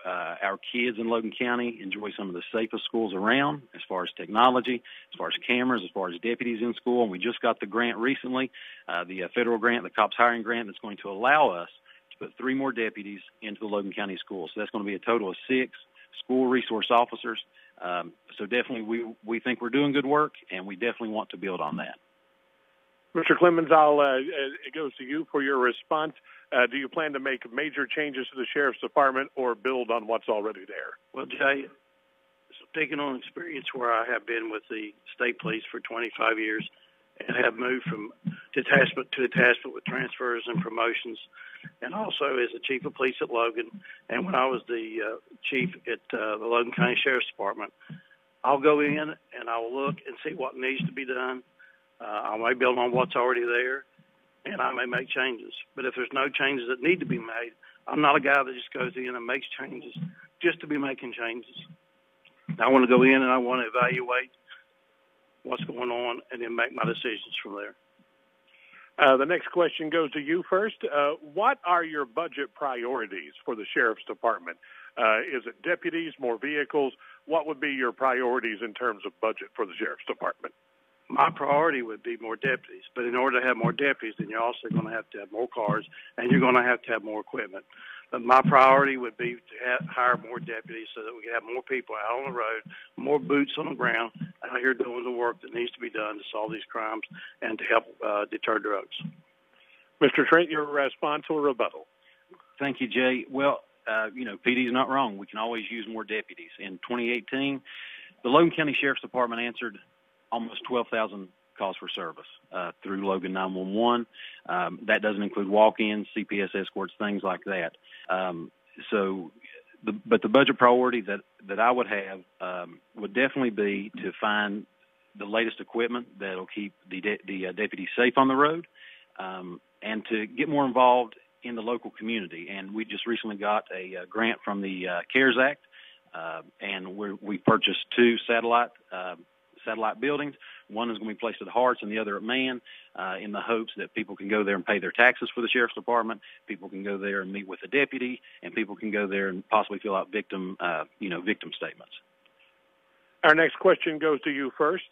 Uh, our kids in Logan County enjoy some of the safest schools around as far as technology, as far as cameras, as far as deputies in school. And we just got the grant recently, uh, the uh, federal grant, the COPS hiring grant, that's going to allow us to put three more deputies into the Logan County schools. So that's going to be a total of six school resource officers um, so definitely, we we think we're doing good work, and we definitely want to build on that. Mr. Clemens, I'll, uh, it goes to you for your response. Uh, do you plan to make major changes to the sheriff's department or build on what's already there? Well, Jay, taking on experience where I have been with the state police for 25 years and have moved from detachment to detachment with transfers and promotions, and also as the chief of police at Logan. And when I was the uh, chief at uh, the Logan County Sheriff's Department, I'll go in and I'll look and see what needs to be done. Uh, I may build on what's already there, and I may make changes. But if there's no changes that need to be made, I'm not a guy that just goes in and makes changes just to be making changes. I want to go in and I want to evaluate what's going on and then make my decisions from there. Uh, the next question goes to you first. Uh, what are your budget priorities for the sheriff's department? Uh, is it deputies, more vehicles? What would be your priorities in terms of budget for the sheriff's department? My priority would be more deputies, but in order to have more deputies, then you're also going to have to have more cars and you're going to have to have more equipment. But my priority would be to have, hire more deputies so that we can have more people out on the road, more boots on the ground out here doing the work that needs to be done to solve these crimes and to help uh, deter drugs. Mr. Trent, your response or rebuttal? Thank you, Jay. Well, uh, you know, PD is not wrong. We can always use more deputies. In 2018, the Logan County Sheriff's Department answered almost 12,000 calls for service uh, through Logan 911. Um, that doesn't include walk-ins, CPS escorts, things like that. Um, so, the, but the budget priority that, that I would have um, would definitely be to find the latest equipment that'll keep the, de- the uh, deputies safe on the road um, and to get more involved in the local community. And we just recently got a, uh, grant from the uh, CARES Act, uh, and we we purchased two satellite uh, satellite buildings. One is going to be placed at Harts and the other at Man uh, in the hopes that people can go there and pay their taxes for the Sheriff's Department. People can go there and meet with a deputy and people can go there and possibly fill out victim, uh, you know, victim statements. Our next question goes to you first.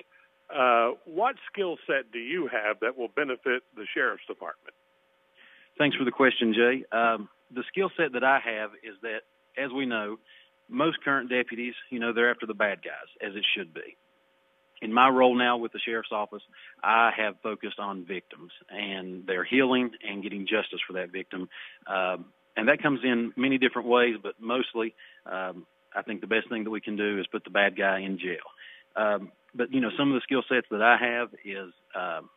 Uh, what skill set do you have that will benefit the Sheriff's Department? Thanks for the question, Jay. Um, the skill set that I have is that, as we know, most current deputies, you know, they're after the bad guys, as it should be in my role now with the sheriff's office, I have focused on victims and their healing and getting justice for that victim. Um, and that comes in many different ways, but mostly, um, I think the best thing that we can do is put the bad guy in jail. Um, but you know, some of the skill sets that I have is um,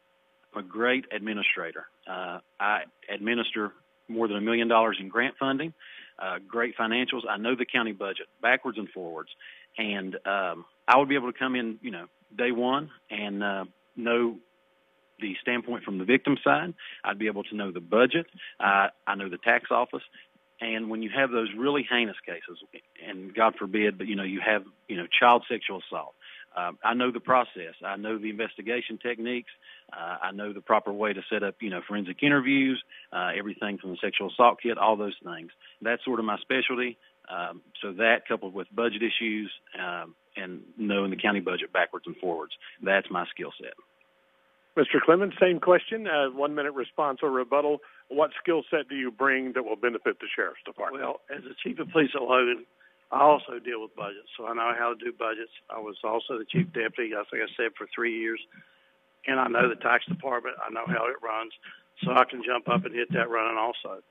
a great administrator. Uh, I administer more than a million dollars in grant funding, uh, great financials. I know the county budget backwards and forwards, and um, I would be able to come in, you know, day one and uh, know the standpoint from the victim side. I'd be able to know the budget. Uh, I know the tax office. And when you have those really heinous cases, and God forbid, but you know, you have you know child sexual assault. Uh, I know the process. I know the investigation techniques. Uh, I know the proper way to set up, you know, forensic interviews, uh, everything from the sexual assault kit, all those things. That's sort of my specialty. Um, so that coupled with budget issues um, and knowing the county budget backwards and forwards, that's my skill set. Mr. Clemens, same question, uh, one minute response or rebuttal. What skill set do you bring that will benefit the Sheriff's Department? Well, as the Chief of Police at Logan, I also deal with budgets, so I know how to do budgets. I was also the Chief Deputy, I think I said, for three years, and I know the tax department. I know how it runs, so I can jump up and hit that running also.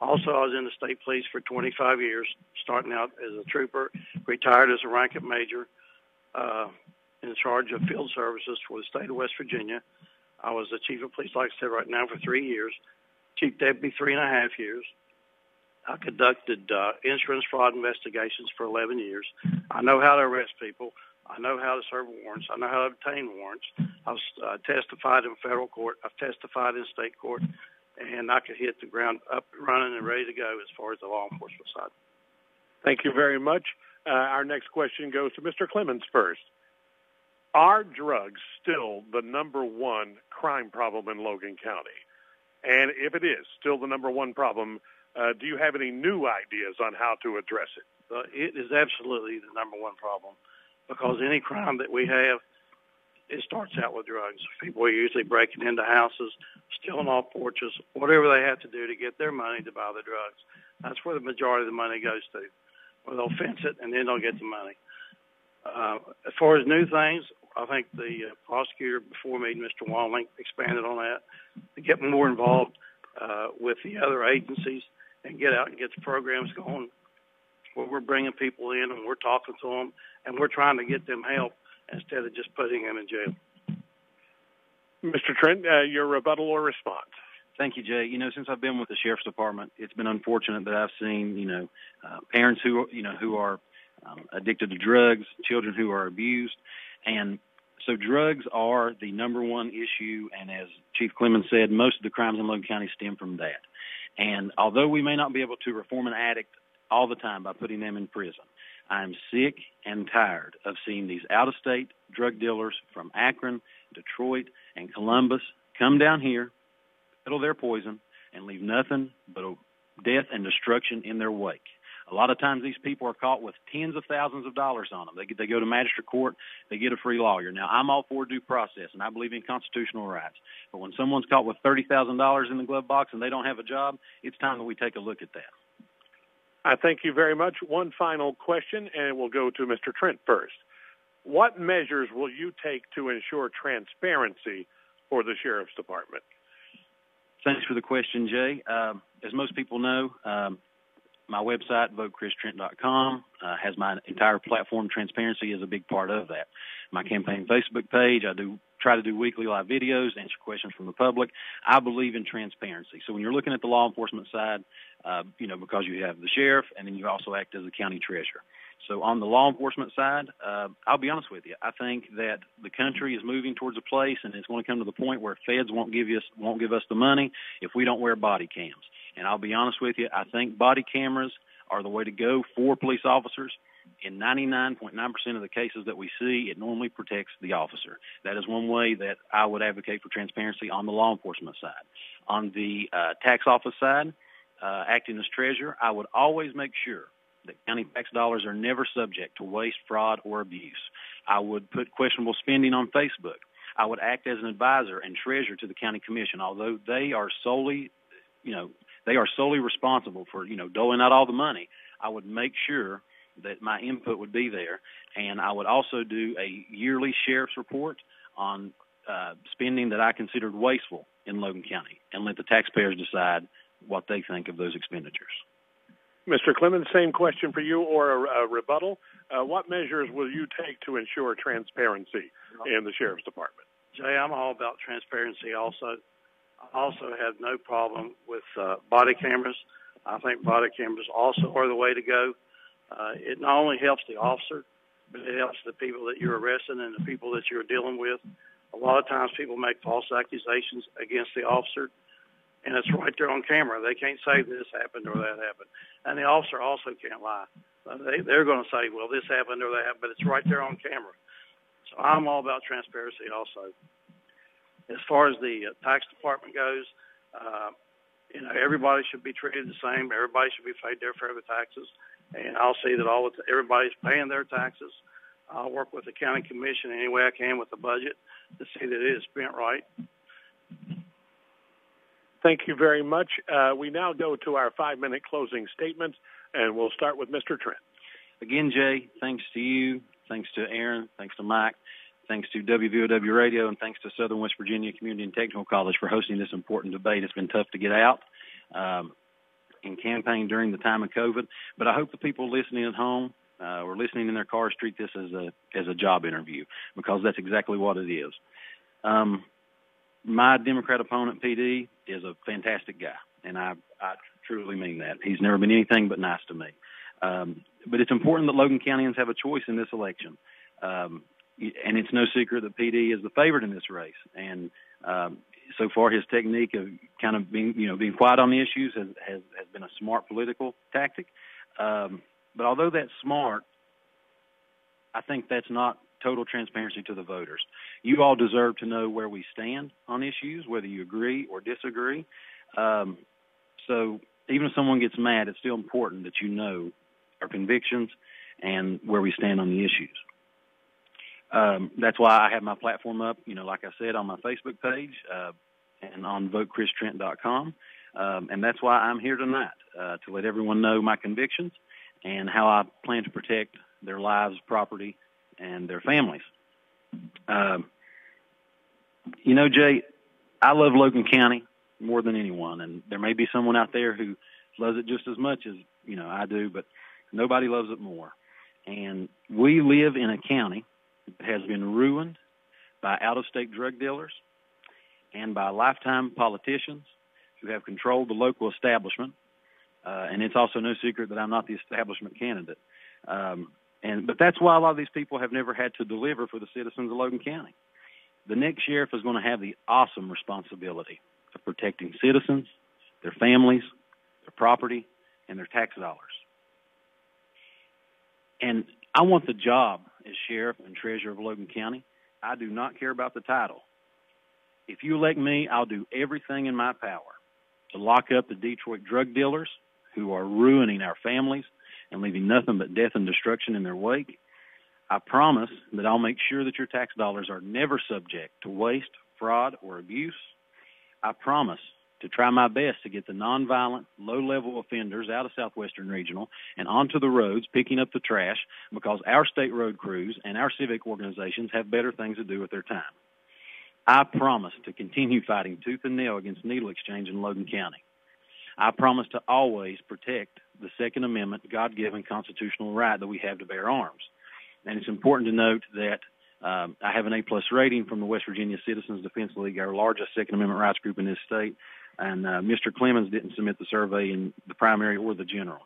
Also, I was in the state police for 25 years, starting out as a trooper, retired as a ranking major, uh, in charge of field services for the state of West Virginia. I was the chief of police, like I said, right now for three years. Chief deputy, three and a half years. I conducted uh, insurance fraud investigations for 11 years. I know how to arrest people. I know how to serve warrants. I know how to obtain warrants. I've uh, testified in federal court. I've testified in state court, and I could hit the ground up running and ready to go as far as the law enforcement side. Thank you very much. Uh, our next question goes to Mr. Clemens first. Are drugs still the number one crime problem in Logan County? And if it is still the number one problem, uh, do you have any new ideas on how to address it? Uh, it is absolutely the number one problem because any crime that we have, it starts out with drugs. People are usually breaking into houses, stealing off porches, whatever they have to do to get their money to buy the drugs. That's where the majority of the money goes to. Or they'll fence it and then they'll get the money. Uh, as far as new things, I think the uh, prosecutor before me, Mr. Wandling, expanded on that to get more involved uh, with the other agencies and get out and get the programs going where we're bringing people in and we're talking to them and we're trying to get them help instead of just putting them in jail. Mr. Trent, uh, your rebuttal or response? Thank you, Jay. You know, since I've been with the sheriff's department, it's been unfortunate that I've seen, you know, uh, parents who, you know, who are um, addicted to drugs, children who are abused, and so drugs are the number one issue. And as Chief Clemens said, most of the crimes in Logan County stem from that. And although we may not be able to reform an addict all the time by putting them in prison, I'm sick and tired of seeing these out-of-state drug dealers from Akron, Detroit, and Columbus come down here, peddle their poison, and leave nothing but death and destruction in their wake. A lot of times these people are caught with tens of thousands of dollars on them. They, they go to magistrate court, they get a free lawyer. Now, I'm all for due process, and I believe in constitutional rights. But when someone's caught with $30,000 in the glove box and they don't have a job, it's time that we take a look at that. I thank you very much. One final question, and we'll go to Mr. Trent first. What measures will you take to ensure transparency for the Sheriff's Department? Thanks for the question, Jay. Um, as most people know, um, my website, votechristrent.com, uh, has my entire platform. Transparency is a big part of that. My campaign Facebook page, I do try to do weekly live videos, answer questions from the public. I believe in transparency. So when you're looking at the law enforcement side, uh, you know, because you have the sheriff and then you also act as the county treasurer. So on the law enforcement side, uh, I'll be honest with you. I think that the country is moving towards a place, and it's going to come to the point where feds won't give us won't give us the money if we don't wear body cams. And I'll be honest with you, I think body cameras are the way to go for police officers. In 99.9% of the cases that we see, it normally protects the officer. That is one way that I would advocate for transparency on the law enforcement side. On the uh, tax office side, uh, acting as treasurer, I would always make sure that county tax dollars are never subject to waste, fraud, or abuse. I would put questionable spending on Facebook. I would act as an advisor and treasurer to the county commission, although they are solely, you know, they are solely responsible for, you know, doling out all the money. I would make sure that my input would be there, and I would also do a yearly sheriff's report on uh, spending that I considered wasteful in Logan County, and let the taxpayers decide what they think of those expenditures. Mr. Clemens, same question for you or a, a rebuttal. Uh, what measures will you take to ensure transparency in the Sheriff's Department? Jay, I'm all about transparency also. I also have no problem with uh, body cameras. I think body cameras also are the way to go. Uh, it not only helps the officer, but it helps the people that you're arresting and the people that you're dealing with. A lot of times people make false accusations against the officer, and it's right there on camera. They can't say this happened or that happened. And the officer also can't lie. Uh, they, they're going to say, well, this happened or that happened, but it's right there on camera. So I'm all about transparency also. As far as the uh, tax department goes, uh, you know, everybody should be treated the same. Everybody should be paid their fair taxes, and I'll see that all everybody's paying their taxes. I'll work with the county commission any way I can with the budget to see that it is spent right. Thank you very much. Uh, we now go to our five-minute closing statements, and we'll start with Mr. Trent. Again, Jay, thanks to you, thanks to Aaron, thanks to Mike, thanks to WVOW Radio, and thanks to Southern West Virginia Community and Technical College for hosting this important debate. It's been tough to get out um, and campaign during the time of COVID, but I hope the people listening at home uh, or listening in their cars treat this as a as a job interview because that's exactly what it is. Um, my Democrat opponent, PD, is a fantastic guy, and I, I truly mean that. He's never been anything but nice to me. Um, but it's important that Logan Countyans have a choice in this election. Um, and it's no secret that PD is the favorite in this race. And um, so far, his technique of kind of being, you know, being quiet on the issues has has, has been a smart political tactic. Um, but although that's smart, I think that's not total transparency to the voters. You all deserve to know where we stand on issues, whether you agree or disagree. Um, so even if someone gets mad, it's still important that you know our convictions and where we stand on the issues. Um, that's why I have my platform up, you know, like I said, on my Facebook page uh, and on votechristrent.com. Um, and that's why I'm here tonight uh, to let everyone know my convictions and how I plan to protect their lives, property, and their families. Um, you know, Jay, I love Logan County more than anyone, and there may be someone out there who loves it just as much as you know I do, but nobody loves it more. And we live in a county has been ruined by out-of-state drug dealers and by lifetime politicians who have controlled the local establishment. Uh, and it's also no secret that I'm not the establishment candidate. Um, and but that's why a lot of these people have never had to deliver for the citizens of Logan County. The next sheriff is going to have the awesome responsibility of protecting citizens, their families, their property, and their tax dollars. And I want the job as sheriff and treasurer of Logan County. I do not care about the title. If you elect me, I'll do everything in my power to lock up the Detroit drug dealers who are ruining our families and leaving nothing but death and destruction in their wake. I promise that I'll make sure that your tax dollars are never subject to waste, fraud, or abuse. I promise to try my best to get the nonviolent, low-level offenders out of Southwestern Regional and onto the roads picking up the trash because our state road crews and our civic organizations have better things to do with their time. I promise to continue fighting tooth and nail against needle exchange in Logan County. I promise to always protect the Second Amendment God-given constitutional right that we have to bear arms. And it's important to note that um, I have an A plus rating from the West Virginia Citizens Defense League, our largest Second Amendment rights group in this state. And uh, Mr. Clemens didn't submit the survey in the primary or the general.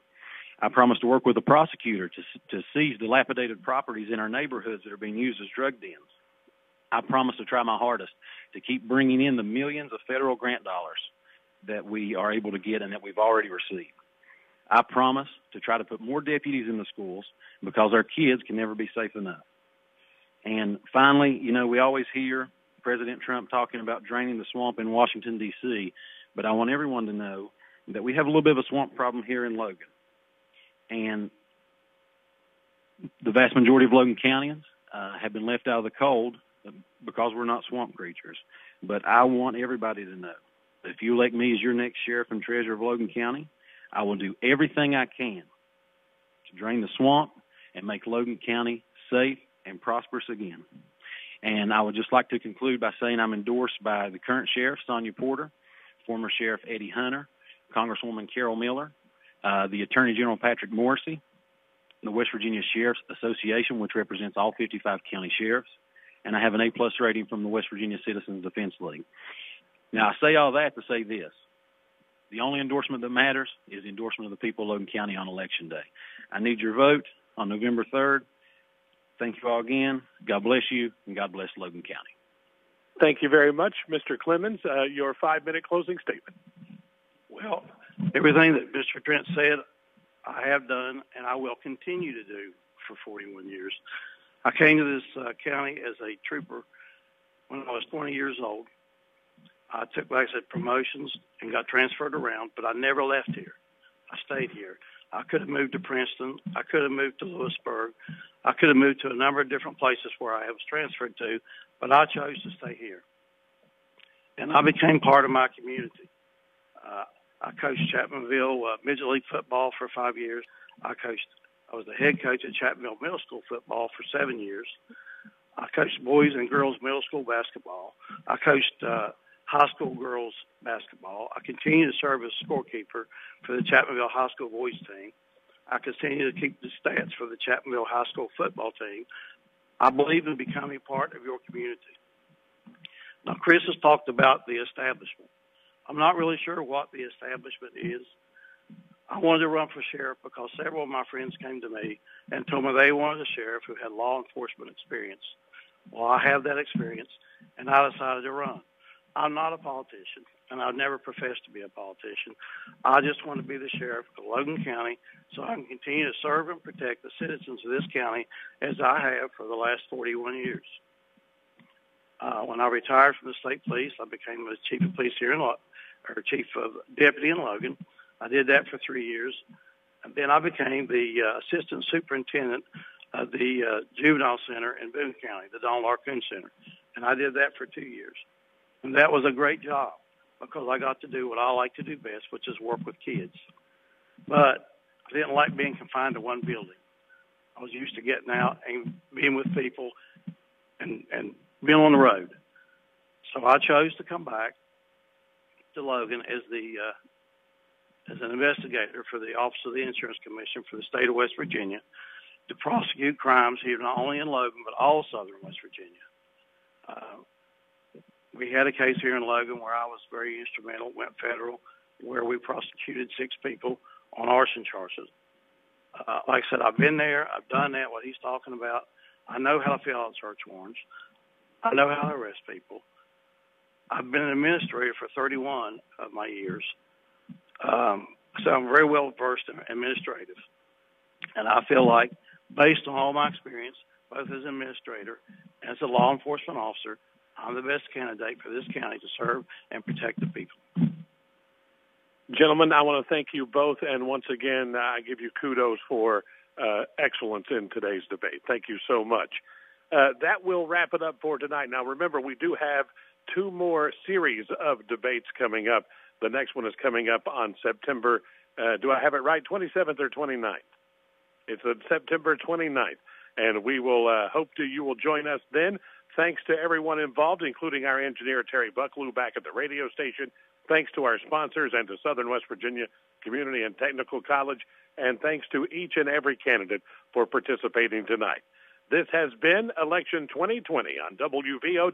I promise to work with the prosecutor to, to seize dilapidated properties in our neighborhoods that are being used as drug dens. I promise to try my hardest to keep bringing in the millions of federal grant dollars that we are able to get and that we've already received. I promise to try to put more deputies in the schools because our kids can never be safe enough. And finally, you know, we always hear President Trump talking about draining the swamp in Washington, D.C., but I want everyone to know that we have a little bit of a swamp problem here in Logan. And the vast majority of Logan Countyans uh, have been left out of the cold because we're not swamp creatures. But I want everybody to know if you elect me as your next sheriff and treasurer of Logan County, I will do everything I can to drain the swamp and make Logan County safe and prosperous again. And I would just like to conclude by saying I'm endorsed by the current sheriff, Sonya Porter, former Sheriff Eddie Hunter, Congresswoman Carol Miller, uh, the Attorney General Patrick Morrisey, the West Virginia Sheriff's Association, which represents all 55 county sheriffs, and I have an A plus rating from the West Virginia Citizens Defense League. Now, I say all that to say this. The only endorsement that matters is the endorsement of the people of Logan County on Election Day. I need your vote on November 3rd. Thank you all again. God bless you, and God bless Logan County. Thank you very much, Mr. Clemens. Uh, your five-minute closing statement. Well, everything that Mr. Trent said, I have done, and I will continue to do for 41 years. I came to this uh, county as a trooper when I was 20 years old. I took, like I said, promotions and got transferred around, but I never left here. I stayed here. I could have moved to Princeton. I could have moved to Lewisburg. I could have moved to a number of different places where I was transferred to, but I chose to stay here. And I became part of my community. Uh, I coached Chapmanville uh, Midget League football for five years. I coached, I was the head coach at Chapmanville Middle School football for seven years. I coached boys and girls middle school basketball. I coached uh, high school girls basketball. I continue to serve as scorekeeper for the Chapmanville High School boys team. I continue to keep the stats for the Chapmanville High School football team. I believe in becoming part of your community. Now, Chris has talked about the establishment. I'm not really sure what the establishment is. I wanted to run for sheriff because several of my friends came to me and told me they wanted a sheriff who had law enforcement experience. Well, I have that experience, and I decided to run. I'm not a politician, and I've never professed to be a politician. I just want to be the sheriff of Logan County so I can continue to serve and protect the citizens of this county as I have for the last 41 years. Uh, when I retired from the state police, I became the chief of police here in Lo- or chief of deputy in Logan. I did that for three years, and then I became the uh, assistant superintendent of the uh, juvenile center in Boone County, the Donald R. Kuhn Center, and I did that for two years, and that was a great job because I got to do what I like to do best, which is work with kids. But I didn't like being confined to one building. I was used to getting out and being with people and and being on the road. So I chose to come back to Logan as the uh, as an investigator for the Office of the Insurance Commission for the state of West Virginia to prosecute crimes here not only in Logan but all southern West Virginia. Uh, we had a case here in Logan where I was very instrumental, went federal, where we prosecuted six people on arson charges. Uh, like I said, I've been there, I've done that, what he's talking about. I know how to fill out search warrants. I know how to arrest people. I've been an administrator for 31 of my years. Um, so I'm very well versed in administrative. And I feel like, based on all my experience, both as an administrator and as a law enforcement officer, I'm the best candidate for this county to serve and protect the people. Gentlemen, I want to thank you both, and once again, I give you kudos for uh, excellence in today's debate. Thank you so much. Uh, that will wrap it up for tonight. Now, remember, we do have two more series of debates coming up. The next one is coming up on September, uh, do I have it right, 27th or 29th? It's on September 29th, and we will uh, hope to you will join us then. Thanks to everyone involved, including our engineer Terry Bucklew back at the radio station. Thanks to our sponsors and to Southern West Virginia Community and Technical College. And thanks to each and every candidate for participating tonight. This has been Election 2020 on WVOW.